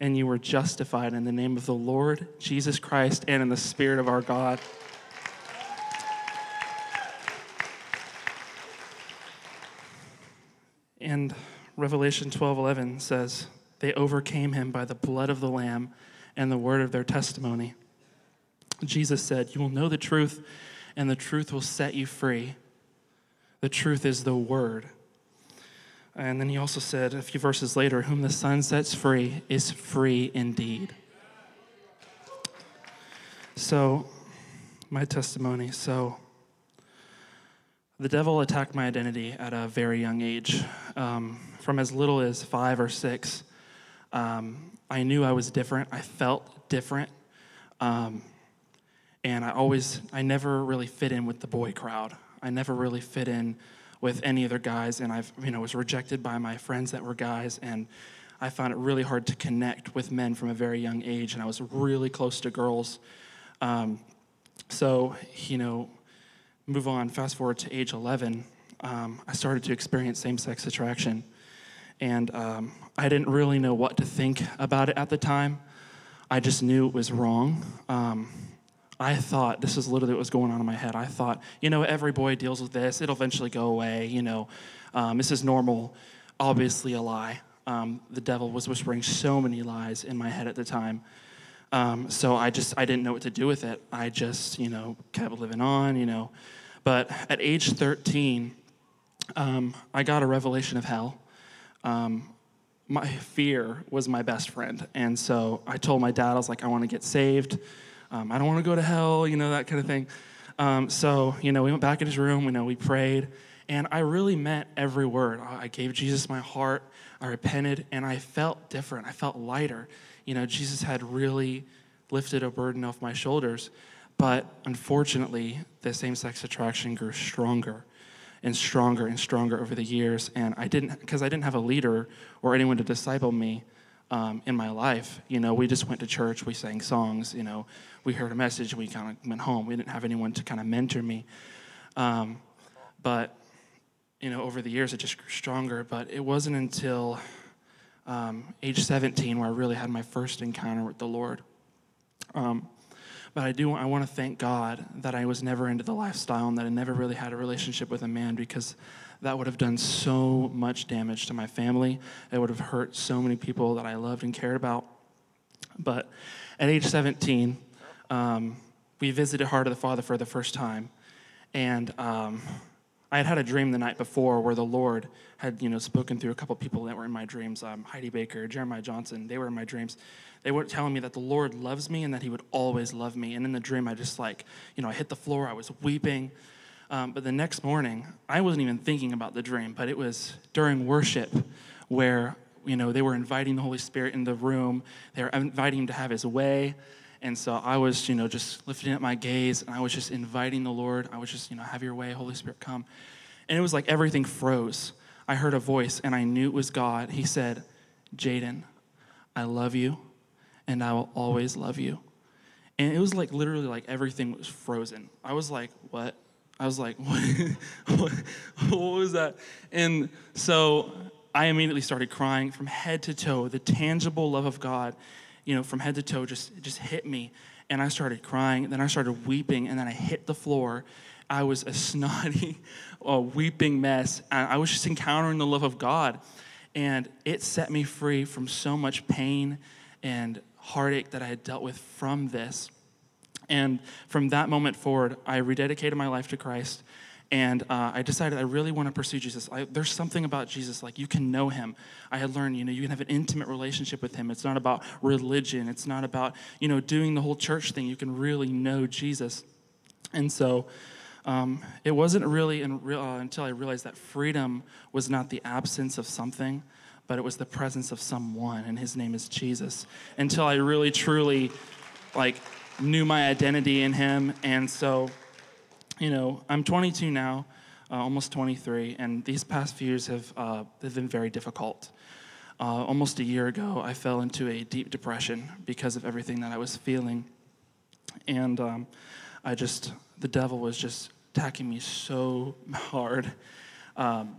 and you were justified in the name of the Lord Jesus Christ and in the Spirit of our God. And Revelation 12:11 says, "They overcame him by the blood of the lamb and the word of their testimony." Jesus said, "You will know the truth, and the truth will set you free." The truth is the word. And then he also said a few verses later, Whom the Son sets free is free indeed. So, my testimony. So, the devil attacked my identity at a very young age. Um, from as little as five or six, um, I knew I was different. I felt different. Um, And I always, I never really fit in with the boy crowd. I never really fit in with any other guys, and I've, you know, was rejected by my friends that were guys, and I found it really hard to connect with men from a very young age, and I was really close to girls. Um, so, you know, move on, fast forward to age 11, um, I started to experience same sex attraction. And um, I didn't really know what to think about it at the time. I just knew it was wrong. Um, I thought, this is literally what was going on in my head. I thought, you know, every boy deals with this, it'll eventually go away, you know, um, this is normal. Obviously, a lie. Um, the devil was whispering so many lies in my head at the time. Um, so I just, I didn't know what to do with it. I just, you know, kept living on, you know. But at age 13, um, I got a revelation of hell. Um, my fear was my best friend. And so I told my dad, I was like, I want to get saved. Um, I don't want to go to hell, you know, that kind of thing. Um, so, you know, we went back in his room, you know, we prayed, and I really meant every word. I gave Jesus my heart, I repented, and I felt different. I felt lighter. You know, Jesus had really lifted a burden off my shoulders. But unfortunately, the same sex attraction grew stronger and stronger and stronger over the years. And I didn't, because I didn't have a leader or anyone to disciple me um, in my life. You know, we just went to church, we sang songs, you know, we heard a message, we kind of went home. We didn't have anyone to kind of mentor me. Um, but, you know, over the years, it just grew stronger. But it wasn't until um, age 17 where I really had my first encounter with the Lord. Um, but I do I want to thank God that I was never into the lifestyle and that I never really had a relationship with a man because that would have done so much damage to my family. It would have hurt so many people that I loved and cared about. But at age 17, um, we visited Heart of the Father for the first time, and um, I had had a dream the night before where the Lord had, you know, spoken through a couple people that were in my dreams. Um, Heidi Baker, Jeremiah Johnson, they were in my dreams. They were telling me that the Lord loves me and that He would always love me. And in the dream, I just like, you know, I hit the floor. I was weeping. Um, but the next morning, I wasn't even thinking about the dream, but it was during worship where, you know, they were inviting the Holy Spirit in the room. They were inviting Him to have His way. And so I was, you know, just lifting up my gaze and I was just inviting the Lord. I was just, you know, have your way, Holy Spirit, come. And it was like everything froze. I heard a voice and I knew it was God. He said, Jaden, I love you and I will always love you. And it was like literally like everything was frozen. I was like, what? I was like, what, what was that? And so I immediately started crying from head to toe. The tangible love of God, you know, from head to toe just, just hit me. And I started crying. Then I started weeping. And then I hit the floor. I was a snotty, a weeping mess. And I was just encountering the love of God. And it set me free from so much pain and heartache that I had dealt with from this. And from that moment forward, I rededicated my life to Christ. And uh, I decided I really want to pursue Jesus. I, there's something about Jesus, like you can know him. I had learned, you know, you can have an intimate relationship with him. It's not about religion. It's not about, you know, doing the whole church thing. You can really know Jesus. And so um, it wasn't really uh, until I realized that freedom was not the absence of something, but it was the presence of someone, and his name is Jesus. Until I really, truly, like, knew my identity in him. And so, you know, I'm 22 now, uh, almost 23, and these past few years have, uh, have been very difficult. Uh, almost a year ago, I fell into a deep depression because of everything that I was feeling. And um, I just, the devil was just attacking me so hard. Um,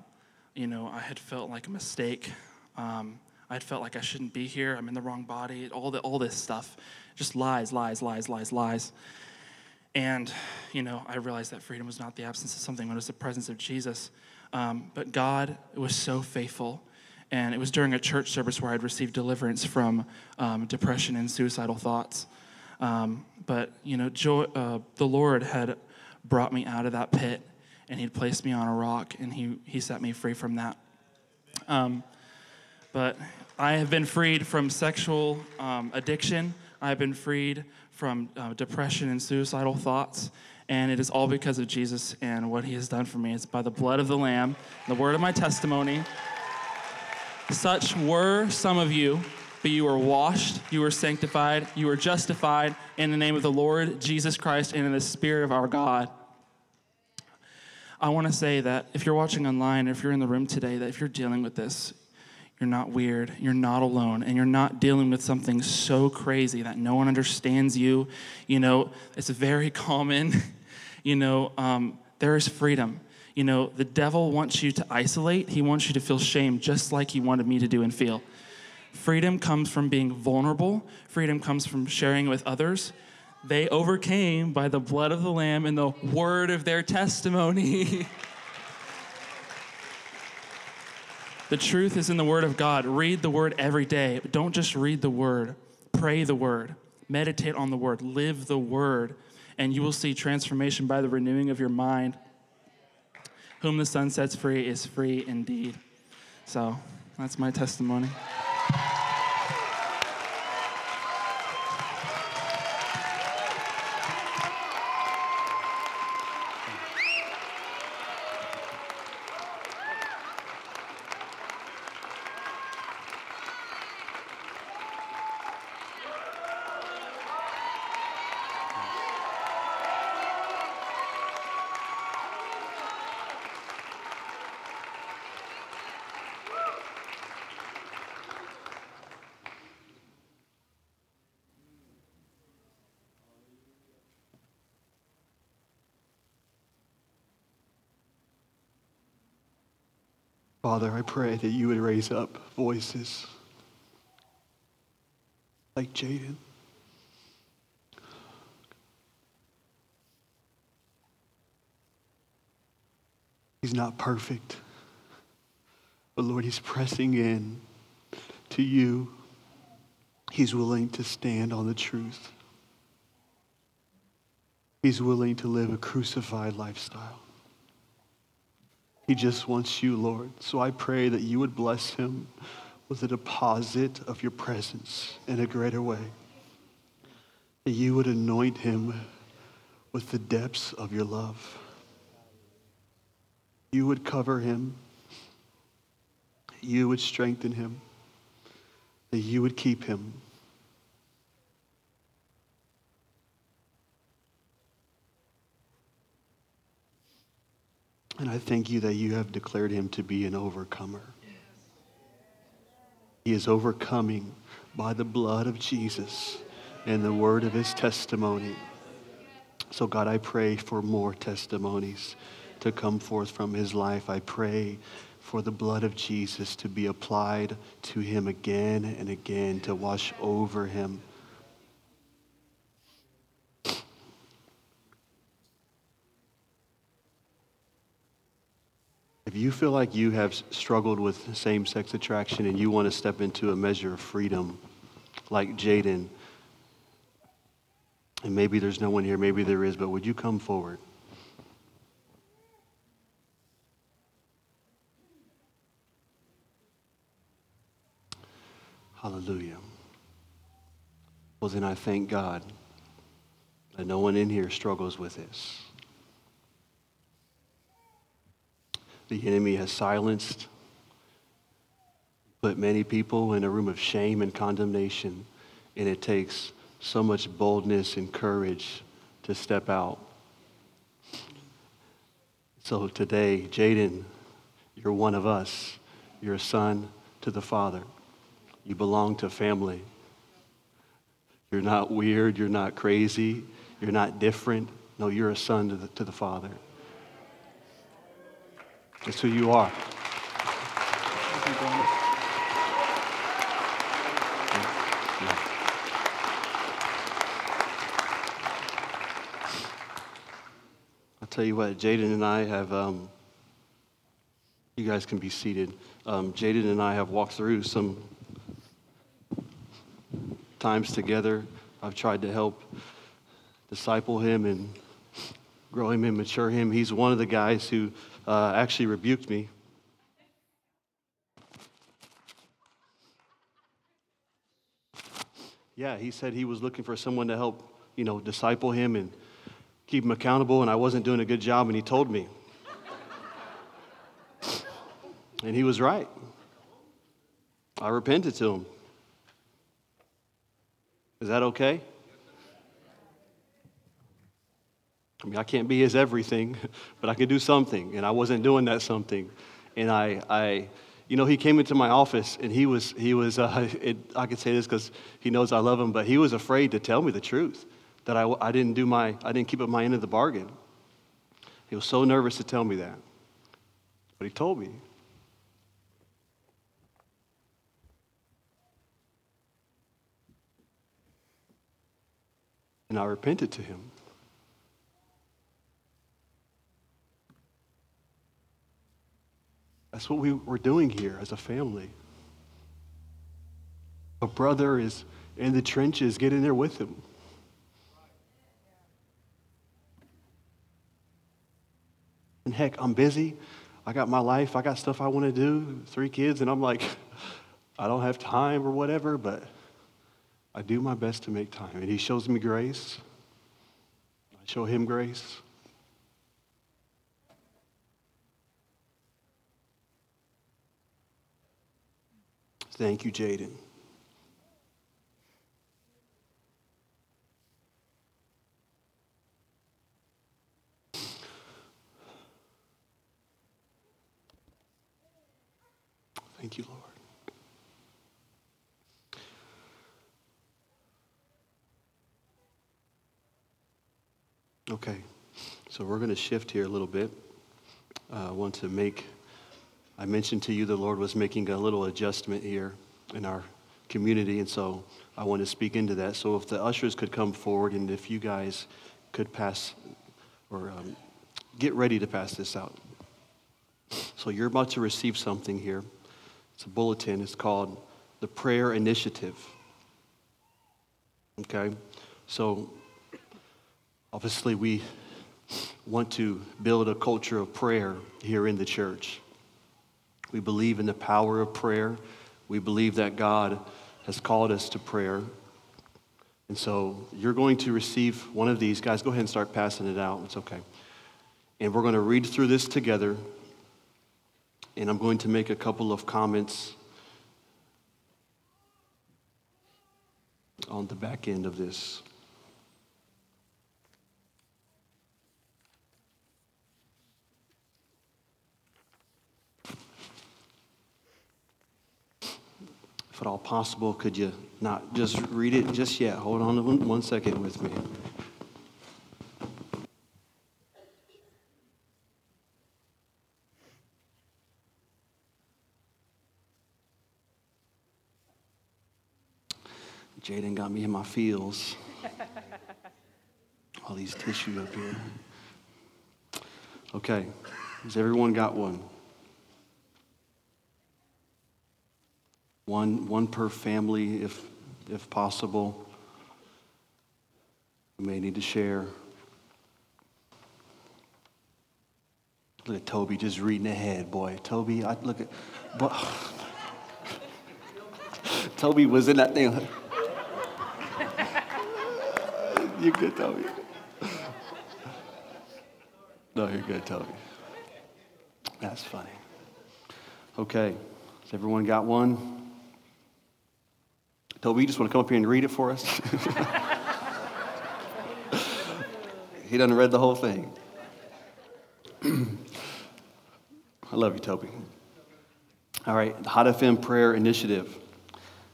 you know, I had felt like a mistake. Um, I felt like I shouldn't be here. I'm in the wrong body. All the all this stuff, just lies, lies, lies, lies, lies. And you know, I realized that freedom was not the absence of something; but it was the presence of Jesus. Um, but God was so faithful, and it was during a church service where I'd received deliverance from um, depression and suicidal thoughts. Um, but you know, joy, uh, the Lord had brought me out of that pit, and He'd placed me on a rock, and He He set me free from that. Um, but I have been freed from sexual um, addiction. I have been freed from uh, depression and suicidal thoughts. And it is all because of Jesus and what he has done for me. It's by the blood of the Lamb, the word of my testimony. Such were some of you, but you were washed, you were sanctified, you were justified in the name of the Lord Jesus Christ and in the Spirit of our God. I want to say that if you're watching online, if you're in the room today, that if you're dealing with this, you're not weird, you're not alone, and you're not dealing with something so crazy that no one understands you. You know, it's very common. you know, um, there is freedom. You know, the devil wants you to isolate, he wants you to feel shame, just like he wanted me to do and feel. Freedom comes from being vulnerable, freedom comes from sharing with others. They overcame by the blood of the Lamb and the word of their testimony. the truth is in the Word of God. Read the Word every day, but don't just read the Word, pray the Word, meditate on the Word, live the Word, and you will see transformation by the renewing of your mind. Whom the Son sets free is free indeed. So that's my testimony. Father, I pray that you would raise up voices like Jaden. He's not perfect, but Lord, he's pressing in to you. He's willing to stand on the truth. He's willing to live a crucified lifestyle. He just wants you, Lord. So I pray that you would bless him with a deposit of your presence in a greater way. That you would anoint him with the depths of your love. You would cover him. You would strengthen him. That you would keep him. And I thank you that you have declared him to be an overcomer. He is overcoming by the blood of Jesus and the word of his testimony. So, God, I pray for more testimonies to come forth from his life. I pray for the blood of Jesus to be applied to him again and again, to wash over him. If you feel like you have struggled with same sex attraction and you want to step into a measure of freedom, like Jaden, and maybe there's no one here, maybe there is, but would you come forward? Hallelujah. Well, then I thank God that no one in here struggles with this. The enemy has silenced, put many people in a room of shame and condemnation, and it takes so much boldness and courage to step out. So today, Jaden, you're one of us. You're a son to the Father. You belong to family. You're not weird. You're not crazy. You're not different. No, you're a son to the, to the Father. That's who you are. I'll tell you what, Jaden and I have, um, you guys can be seated. Um, Jaden and I have walked through some times together. I've tried to help disciple him and grow him and mature him. He's one of the guys who uh, actually rebuked me. Yeah, he said he was looking for someone to help, you know, disciple him and keep him accountable, and I wasn't doing a good job, and he told me. and he was right. I repented to him. Is that okay? I mean, I can't be his everything, but I can do something. And I wasn't doing that something. And I, I you know, he came into my office and he was, he was uh, it, I can say this because he knows I love him, but he was afraid to tell me the truth that I, I didn't do my, I didn't keep up my end of the bargain. He was so nervous to tell me that. But he told me. And I repented to him. That's what we were doing here as a family. A brother is in the trenches, get in there with him. And heck, I'm busy. I got my life. I got stuff I want to do, three kids, and I'm like, I don't have time or whatever, but I do my best to make time. And he shows me grace. I show him grace. Thank you, Jaden. Thank you, Lord. Okay, so we're going to shift here a little bit. Uh, I want to make I mentioned to you the Lord was making a little adjustment here in our community, and so I want to speak into that. So if the ushers could come forward, and if you guys could pass or um, get ready to pass this out. So you're about to receive something here. It's a bulletin. It's called the Prayer Initiative. Okay? So obviously, we want to build a culture of prayer here in the church. We believe in the power of prayer. We believe that God has called us to prayer. And so you're going to receive one of these. Guys, go ahead and start passing it out. It's okay. And we're going to read through this together. And I'm going to make a couple of comments on the back end of this. At all possible, could you not just read it just yet? Hold on one, second with me. Jaden got me in my feels. All these tissue up here. Okay, has everyone got one? One, one per family if, if possible. We may need to share. Look at Toby just reading ahead, boy. Toby, I look at, but, Toby was in that thing. you're good, Toby. No, you're good, Toby. That's funny. Okay, has everyone got one? Toby, you just want to come up here and read it for us? he doesn't read the whole thing. I love you, Toby. All right, the Hot FM Prayer Initiative.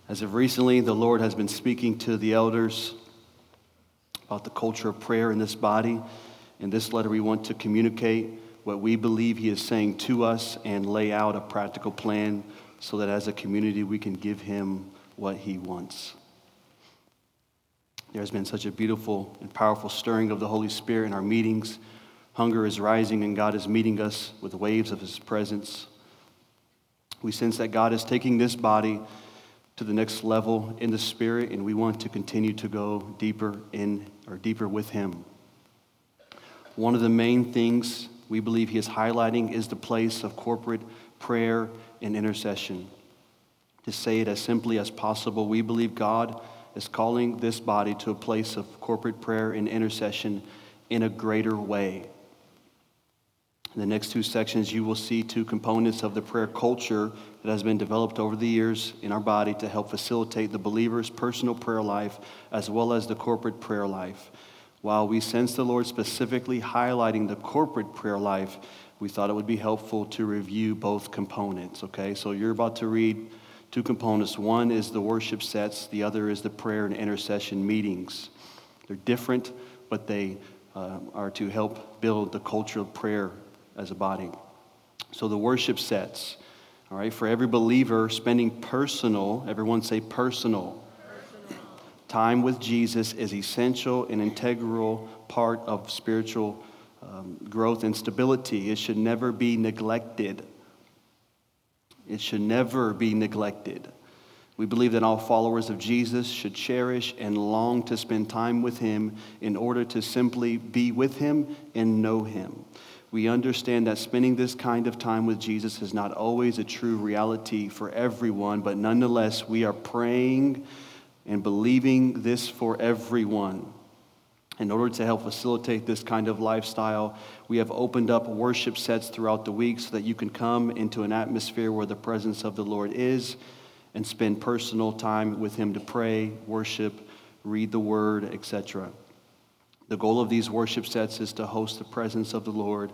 As of recently, the Lord has been speaking to the elders about the culture of prayer in this body. In this letter, we want to communicate what we believe He is saying to us and lay out a practical plan so that as a community we can give Him what He wants. There has been such a beautiful and powerful stirring of the Holy Spirit in our meetings. Hunger is rising, and God is meeting us with waves of His presence. We sense that God is taking this body to the next level in the Spirit, and we want to continue to go deeper in or deeper with Him. One of the main things we believe He is highlighting is the place of corporate prayer and intercession to say it as simply as possible, we believe God is calling this body to a place of corporate prayer and intercession in a greater way. In the next two sections, you will see two components of the prayer culture that has been developed over the years in our body to help facilitate the believer's personal prayer life as well as the corporate prayer life. While we sense the Lord specifically highlighting the corporate prayer life, we thought it would be helpful to review both components, okay? So you're about to read two components. One is the worship sets, the other is the prayer and intercession meetings. They're different, but they uh, are to help build the culture of prayer as a body. So the worship sets, all right, for every believer, spending personal, everyone say personal, personal. time with Jesus is essential and integral part of spiritual um, growth and stability. It should never be neglected. It should never be neglected. We believe that all followers of Jesus should cherish and long to spend time with him in order to simply be with him and know him we understand that spending this kind of time with Jesus is not always a true reality for everyone, but nonetheless, we are praying and believing this for everyone. In order to help facilitate this kind of lifestyle, we have opened up worship sets throughout the week so that you can come into an atmosphere where the presence of the Lord is and spend personal time with Him to pray, worship, read the Word, etc. The goal of these worship sets is to host the presence of the Lord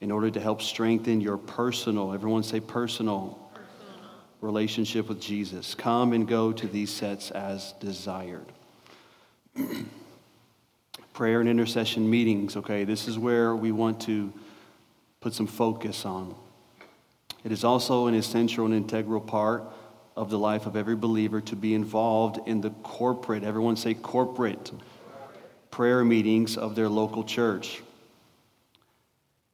in order to help strengthen your personal, everyone say personal, personal. relationship with Jesus. Come and go to these sets as desired. Prayer and intercession meetings, okay, this is where we want to put some focus on. It is also an essential and integral part of the life of every believer to be involved in the corporate, everyone say corporate prayer meetings of their local church.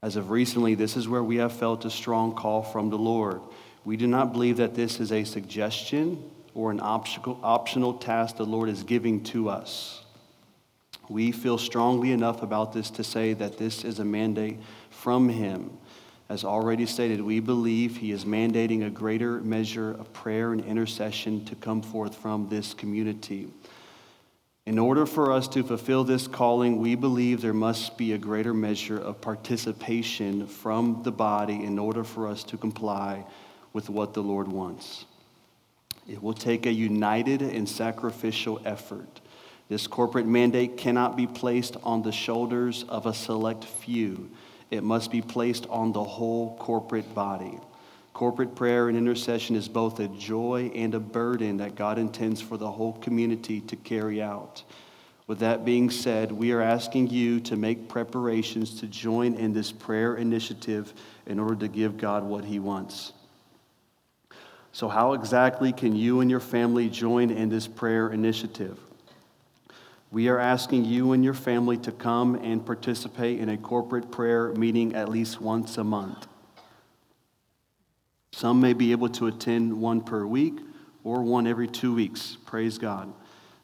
As of recently, this is where we have felt a strong call from the Lord. We do not believe that this is a suggestion or an optional task the Lord is giving to us. We feel strongly enough about this to say that this is a mandate from Him. As already stated, we believe He is mandating a greater measure of prayer and intercession to come forth from this community. In order for us to fulfill this calling, we believe there must be a greater measure of participation from the body in order for us to comply with what the Lord wants. It will take a united and sacrificial effort. This corporate mandate cannot be placed on the shoulders of a select few. It must be placed on the whole corporate body. Corporate prayer and intercession is both a joy and a burden that God intends for the whole community to carry out. With that being said, we are asking you to make preparations to join in this prayer initiative in order to give God what He wants. So, how exactly can you and your family join in this prayer initiative? We are asking you and your family to come and participate in a corporate prayer meeting at least once a month. Some may be able to attend one per week or one every two weeks. Praise God.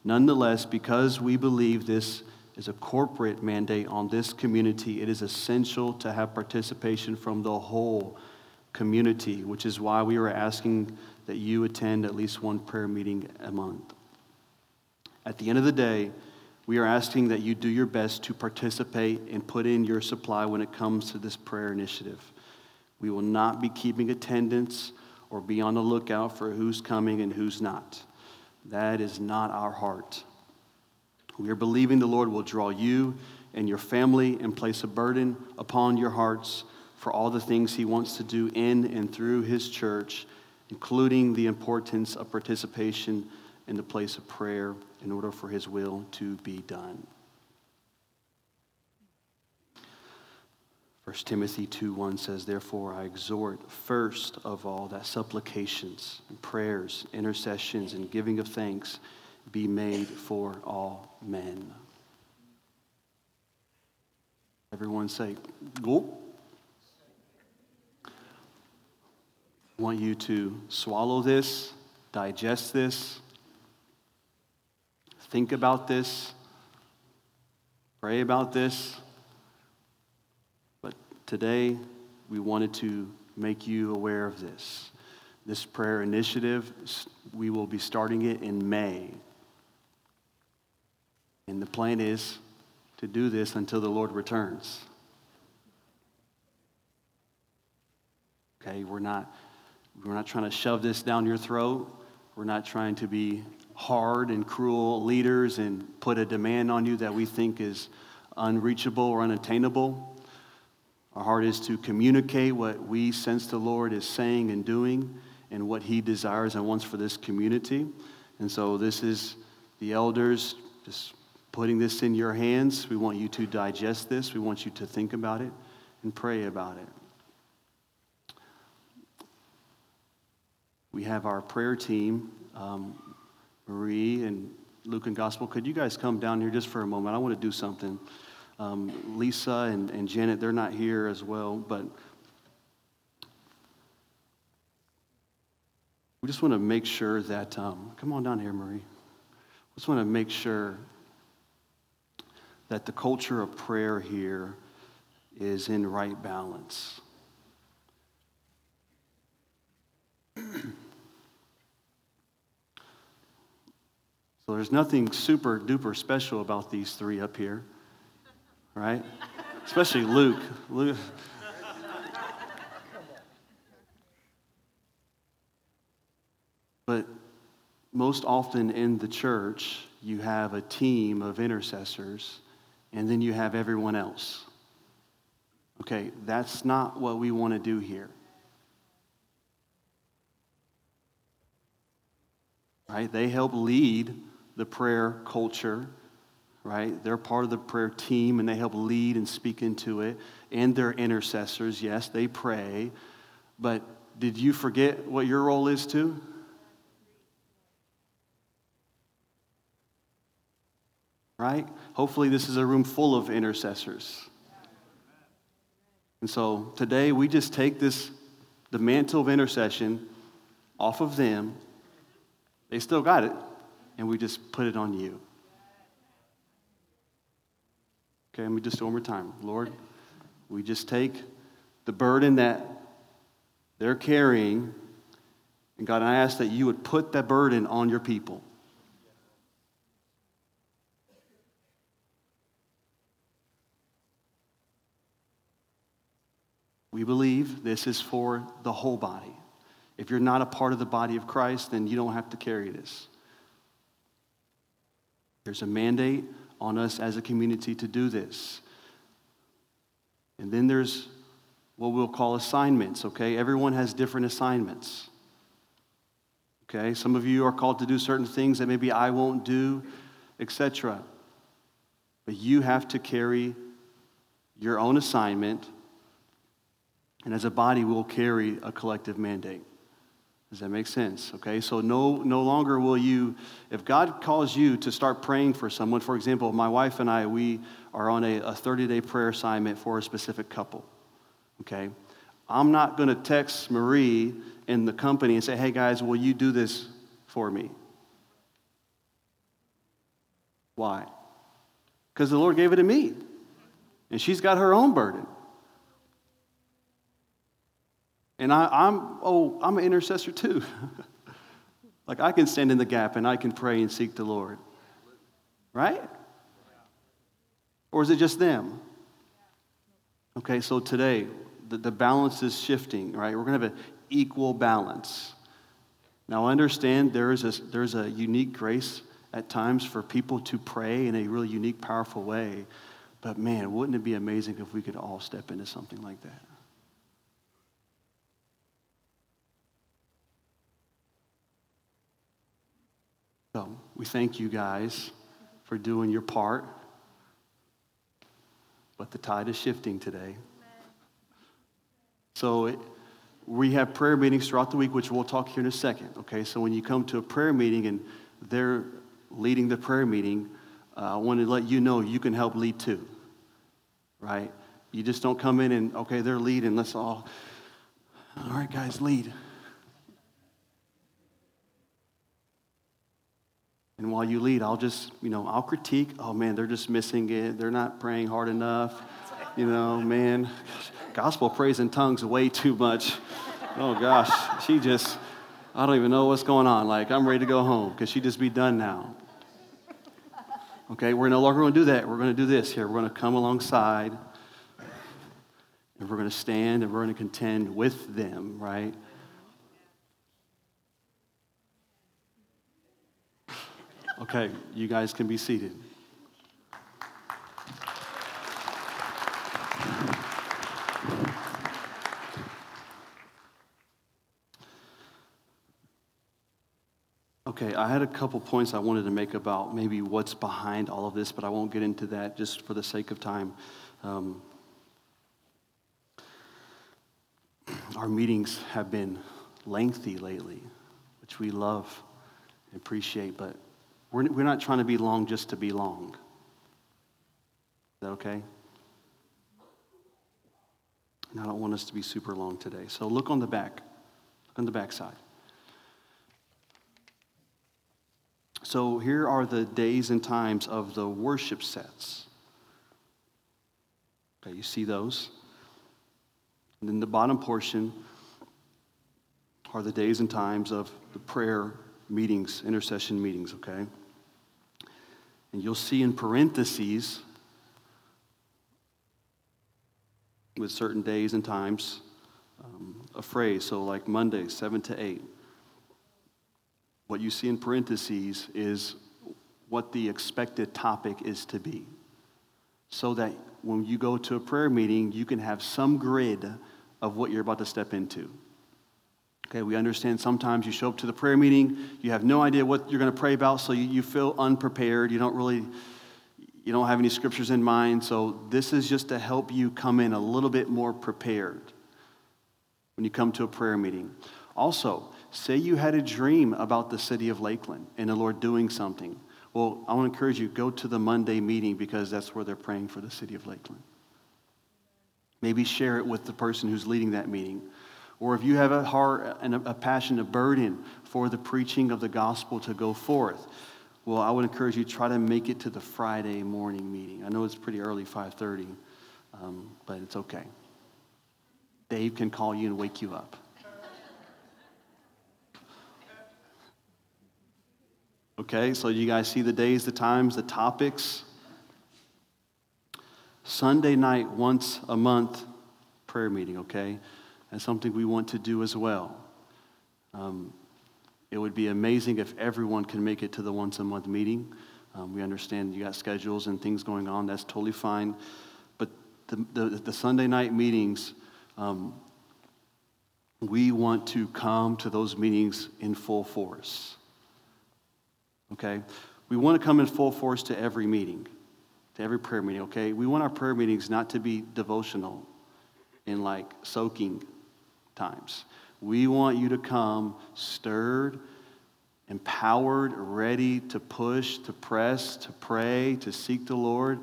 Nonetheless, because we believe this is a corporate mandate on this community, it is essential to have participation from the whole community, which is why we are asking that you attend at least one prayer meeting a month. At the end of the day, we are asking that you do your best to participate and put in your supply when it comes to this prayer initiative. We will not be keeping attendance or be on the lookout for who's coming and who's not. That is not our heart. We are believing the Lord will draw you and your family and place a burden upon your hearts for all the things He wants to do in and through His church, including the importance of participation in the place of prayer in order for His will to be done. 1 Timothy 2 1 says, Therefore, I exhort first of all that supplications and prayers, intercessions, and giving of thanks be made for all men. Everyone say, Go. I want you to swallow this, digest this, think about this, pray about this. But today, we wanted to make you aware of this. This prayer initiative, we will be starting it in May. And the plan is to do this until the Lord returns. Okay, we're not, we're not trying to shove this down your throat. We're not trying to be hard and cruel leaders and put a demand on you that we think is unreachable or unattainable. Our heart is to communicate what we sense the Lord is saying and doing and what He desires and wants for this community. And so, this is the elders just putting this in your hands. We want you to digest this, we want you to think about it and pray about it. We have our prayer team, um, Marie and Luke and Gospel. Could you guys come down here just for a moment? I want to do something. Um, Lisa and, and Janet, they're not here as well, but we just want to make sure that, um, come on down here, Marie. We just want to make sure that the culture of prayer here is in right balance. So there's nothing super duper special about these three up here, right? Especially Luke. Luke. But most often in the church, you have a team of intercessors, and then you have everyone else. Okay, that's not what we want to do here. Right? They help lead the prayer culture, right? They're part of the prayer team and they help lead and speak into it. And they're intercessors. Yes, they pray. But did you forget what your role is too? Right? Hopefully, this is a room full of intercessors. And so today we just take this, the mantle of intercession off of them. They still got it, and we just put it on you. Okay, let me just one more time. Lord, we just take the burden that they're carrying, and God, I ask that you would put that burden on your people. We believe this is for the whole body. If you're not a part of the body of Christ, then you don't have to carry this. There's a mandate on us as a community to do this. And then there's what we'll call assignments, okay? Everyone has different assignments. Okay? Some of you are called to do certain things that maybe I won't do, etc. But you have to carry your own assignment and as a body, we'll carry a collective mandate. Does that make sense? Okay, so no, no longer will you, if God calls you to start praying for someone, for example, my wife and I, we are on a, a 30 day prayer assignment for a specific couple. Okay, I'm not going to text Marie in the company and say, hey guys, will you do this for me? Why? Because the Lord gave it to me. And she's got her own burden. And I, am oh, I'm an intercessor too. like I can stand in the gap and I can pray and seek the Lord. Right? Or is it just them? Okay, so today, the, the balance is shifting, right? We're going to have an equal balance. Now, understand there is a, there's a unique grace at times for people to pray in a really unique, powerful way. But man, wouldn't it be amazing if we could all step into something like that? So we thank you guys for doing your part. But the tide is shifting today. So it, we have prayer meetings throughout the week, which we'll talk here in a second. Okay, so when you come to a prayer meeting and they're leading the prayer meeting, uh, I want to let you know you can help lead too. Right? You just don't come in and, okay, they're leading, let's all, all right, guys, lead. And while you lead, I'll just, you know, I'll critique. Oh man, they're just missing it. They're not praying hard enough. You know, man, gospel praise in tongues way too much. Oh gosh, she just, I don't even know what's going on. Like, I'm ready to go home because she just be done now. Okay, we're no longer going to do that. We're going to do this here. We're going to come alongside and and we're going to stand and we're going to contend with them, right? Okay, you guys can be seated. Okay, I had a couple points I wanted to make about maybe what's behind all of this, but I won't get into that just for the sake of time. Um, our meetings have been lengthy lately, which we love and appreciate, but we're, we're not trying to be long just to be long. Is that okay? And I don't want us to be super long today. So look on the back, look on the back side. So here are the days and times of the worship sets. Okay, you see those? And then the bottom portion are the days and times of the prayer meetings, intercession meetings, okay? And you'll see in parentheses with certain days and times um, a phrase. So, like Monday, 7 to 8. What you see in parentheses is what the expected topic is to be. So that when you go to a prayer meeting, you can have some grid of what you're about to step into. Okay, we understand sometimes you show up to the prayer meeting, you have no idea what you're going to pray about, so you, you feel unprepared. You don't really, you don't have any scriptures in mind. So this is just to help you come in a little bit more prepared when you come to a prayer meeting. Also, say you had a dream about the city of Lakeland and the Lord doing something. Well, I want to encourage you, go to the Monday meeting because that's where they're praying for the city of Lakeland. Maybe share it with the person who's leading that meeting. Or if you have a heart and a passion, a burden for the preaching of the gospel to go forth, well, I would encourage you to try to make it to the Friday morning meeting. I know it's pretty early, 5:30, um, but it's okay. Dave can call you and wake you up. Okay, so you guys see the days, the times, the topics. Sunday night, once a month, prayer meeting, okay? That's something we want to do as well. Um, it would be amazing if everyone can make it to the once a month meeting. Um, we understand you got schedules and things going on, that's totally fine. But the, the, the Sunday night meetings, um, we want to come to those meetings in full force okay? We want to come in full force to every meeting, to every prayer meeting, okay? We want our prayer meetings not to be devotional and like soaking times. We want you to come stirred, empowered, ready to push, to press, to pray, to seek the Lord.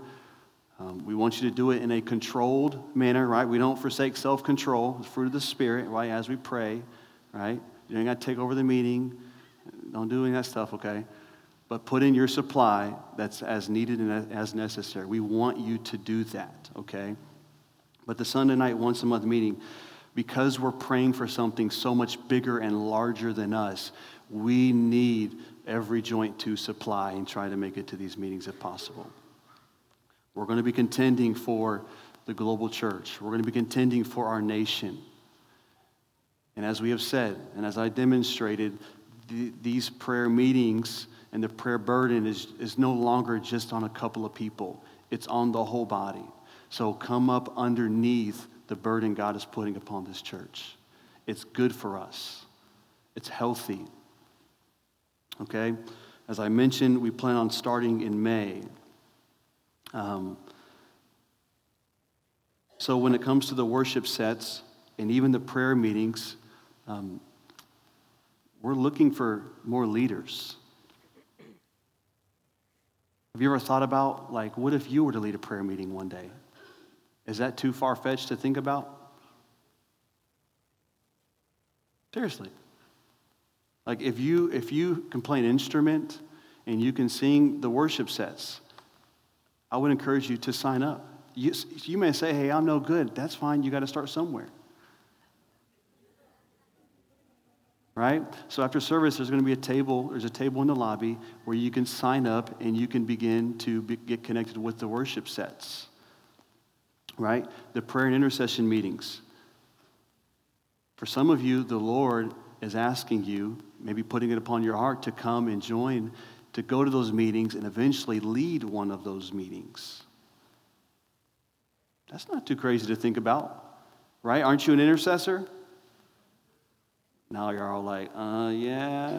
Um, we want you to do it in a controlled manner, right? We don't forsake self control, the fruit of the Spirit, right? As we pray, right? You ain't got to take over the meeting. Don't do any of that stuff, okay? but put in your supply that's as needed and as necessary. We want you to do that, okay? But the Sunday night once a month meeting, because we're praying for something so much bigger and larger than us, we need every joint to supply and try to make it to these meetings if possible. We're going to be contending for the global church. We're going to be contending for our nation. And as we have said, and as I demonstrated, th- these prayer meetings and the prayer burden is, is no longer just on a couple of people, it's on the whole body. So come up underneath the burden God is putting upon this church. It's good for us, it's healthy. Okay? As I mentioned, we plan on starting in May. Um, so when it comes to the worship sets and even the prayer meetings, um, we're looking for more leaders. Have you ever thought about, like, what if you were to lead a prayer meeting one day? Is that too far fetched to think about? Seriously. Like, if you, if you can play an instrument and you can sing the worship sets, I would encourage you to sign up. You, you may say, hey, I'm no good. That's fine. You got to start somewhere. right? So after service, there's going to be a table. There's a table in the lobby where you can sign up and you can begin to be, get connected with the worship sets. Right? The prayer and intercession meetings. For some of you, the Lord is asking you, maybe putting it upon your heart, to come and join, to go to those meetings and eventually lead one of those meetings. That's not too crazy to think about, right? Aren't you an intercessor? Now you're all like, uh, yeah.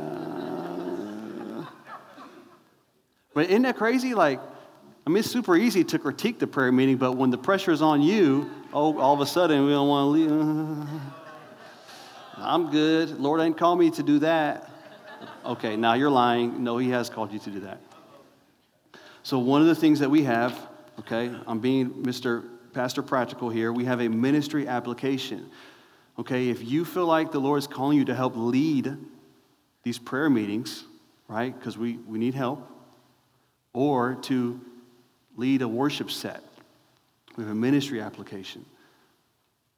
But isn't that crazy? Like, I mean, it's super easy to critique the prayer meeting, but when the pressure is on you, oh, all of a sudden we don't want to leave. I'm good. Lord ain't called me to do that. Okay, now you're lying. No, He has called you to do that. So, one of the things that we have, okay, I'm being Mr. Pastor Practical here, we have a ministry application. Okay, if you feel like the Lord is calling you to help lead these prayer meetings, right, because we, we need help, or to lead a worship set, we have a ministry application.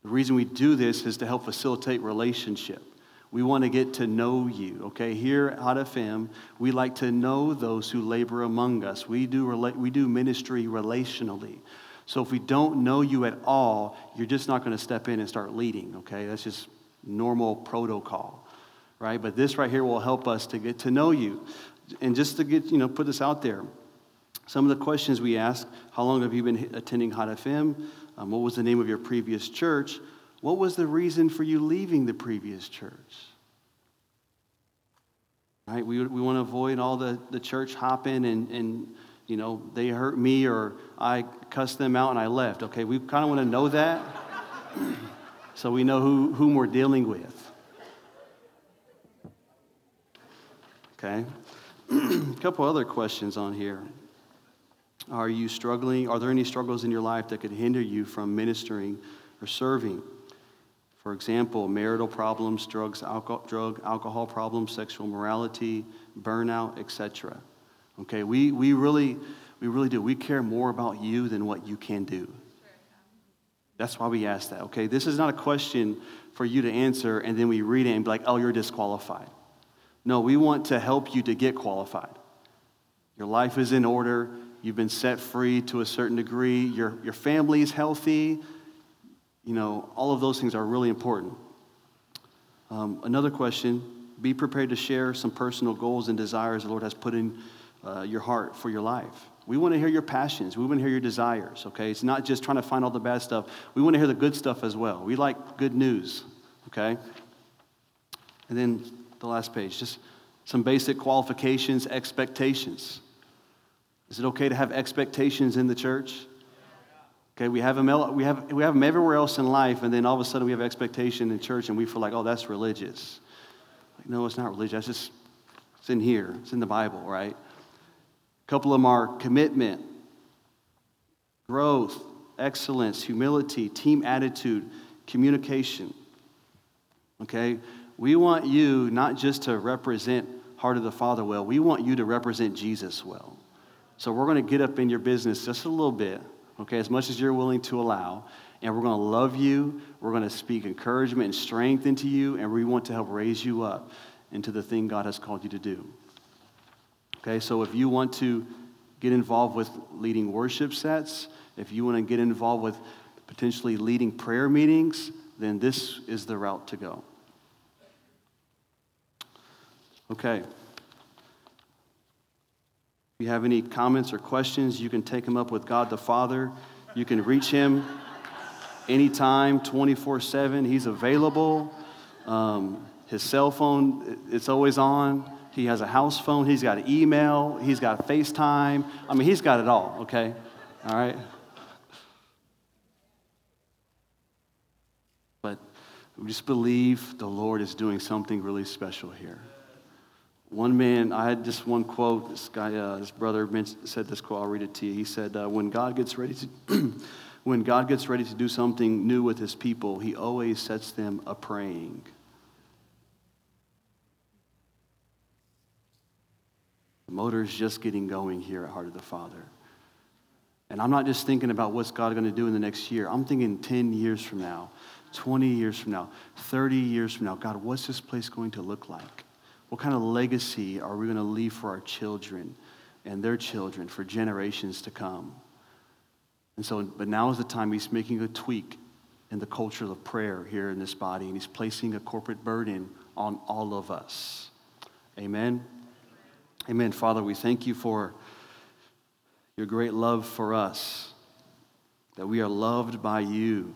The reason we do this is to help facilitate relationship. We want to get to know you, okay? Here at FM, we like to know those who labor among us. We do, rela- we do ministry relationally. So if we don't know you at all, you're just not going to step in and start leading, okay? That's just normal protocol, right? But this right here will help us to get to know you. And just to get, you know, put this out there, some of the questions we ask how long have you been attending Hot FM? Um, what was the name of your previous church? What was the reason for you leaving the previous church? Right? We, we want to avoid all the, the church hopping and, and, you know, they hurt me or I cussed them out and I left. Okay, we kind of want to know that so we know who, whom we're dealing with. Okay? A couple other questions on here. Are you struggling? Are there any struggles in your life that could hinder you from ministering or serving? For example, marital problems, drugs, alcohol, drug, alcohol problems, sexual morality, burnout, etc. Okay, we, we really we really do. We care more about you than what you can do. That's why we ask that. Okay, this is not a question for you to answer and then we read it and be like, "Oh, you're disqualified." No, we want to help you to get qualified. Your life is in order. You've been set free to a certain degree. Your, your family is healthy. You know, all of those things are really important. Um, another question be prepared to share some personal goals and desires the Lord has put in uh, your heart for your life. We want to hear your passions. We want to hear your desires, okay? It's not just trying to find all the bad stuff. We want to hear the good stuff as well. We like good news, okay? And then the last page, just some basic qualifications, expectations. Is it okay to have expectations in the church? Okay, we have, them, we, have, we have them everywhere else in life, and then all of a sudden we have expectation in church, and we feel like, oh, that's religious. Like, no, it's not religious. That's just, it's in here. It's in the Bible, right? A couple of them are commitment, growth, excellence, humility, team attitude, communication. Okay? We want you not just to represent Heart of the Father well, we want you to represent Jesus well. So we're going to get up in your business just a little bit, okay, as much as you're willing to allow. And we're going to love you. We're going to speak encouragement and strength into you. And we want to help raise you up into the thing God has called you to do. Okay, so if you want to get involved with leading worship sets, if you want to get involved with potentially leading prayer meetings, then this is the route to go. Okay. If you have any comments or questions, you can take them up with God the Father. You can reach him anytime, 24 7. He's available. Um, his cell phone, it's always on. He has a house phone. He's got email. He's got FaceTime. I mean, he's got it all, okay? All right? But we just believe the Lord is doing something really special here. One man, I had just one quote. This guy, uh, this brother said this quote. I'll read it to you. He said, uh, "When God gets ready to, when God gets ready to do something new with His people, He always sets them a praying." The motor is just getting going here at Heart of the Father. And I'm not just thinking about what's God going to do in the next year. I'm thinking 10 years from now, 20 years from now, 30 years from now. God, what's this place going to look like? What kind of legacy are we going to leave for our children and their children for generations to come? And so, but now is the time he's making a tweak in the culture of prayer here in this body, and he's placing a corporate burden on all of us. Amen. Amen. Father, we thank you for your great love for us, that we are loved by you,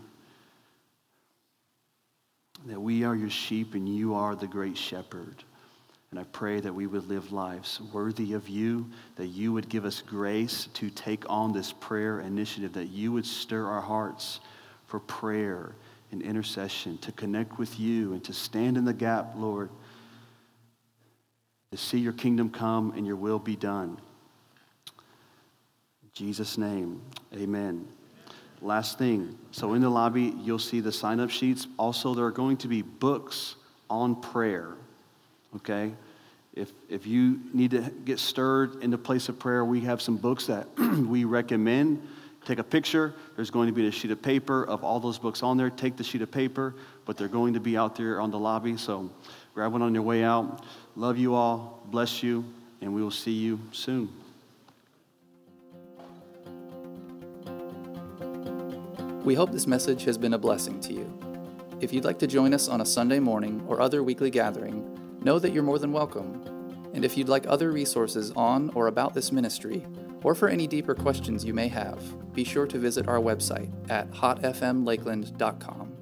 that we are your sheep and you are the great shepherd. And I pray that we would live lives worthy of you, that you would give us grace to take on this prayer initiative, that you would stir our hearts for prayer and intercession, to connect with you and to stand in the gap, Lord, to see your kingdom come and your will be done. In Jesus' name, amen. Last thing. So in the lobby, you'll see the sign up sheets. Also, there are going to be books on prayer okay? If, if you need to get stirred in the place of prayer, we have some books that we recommend. Take a picture. There's going to be a sheet of paper of all those books on there. Take the sheet of paper, but they're going to be out there on the lobby. So grab one on your way out. Love you all. Bless you. And we will see you soon. We hope this message has been a blessing to you. If you'd like to join us on a Sunday morning or other weekly gathering, know that you're more than welcome. And if you'd like other resources on or about this ministry, or for any deeper questions you may have, be sure to visit our website at hotfmlakeland.com.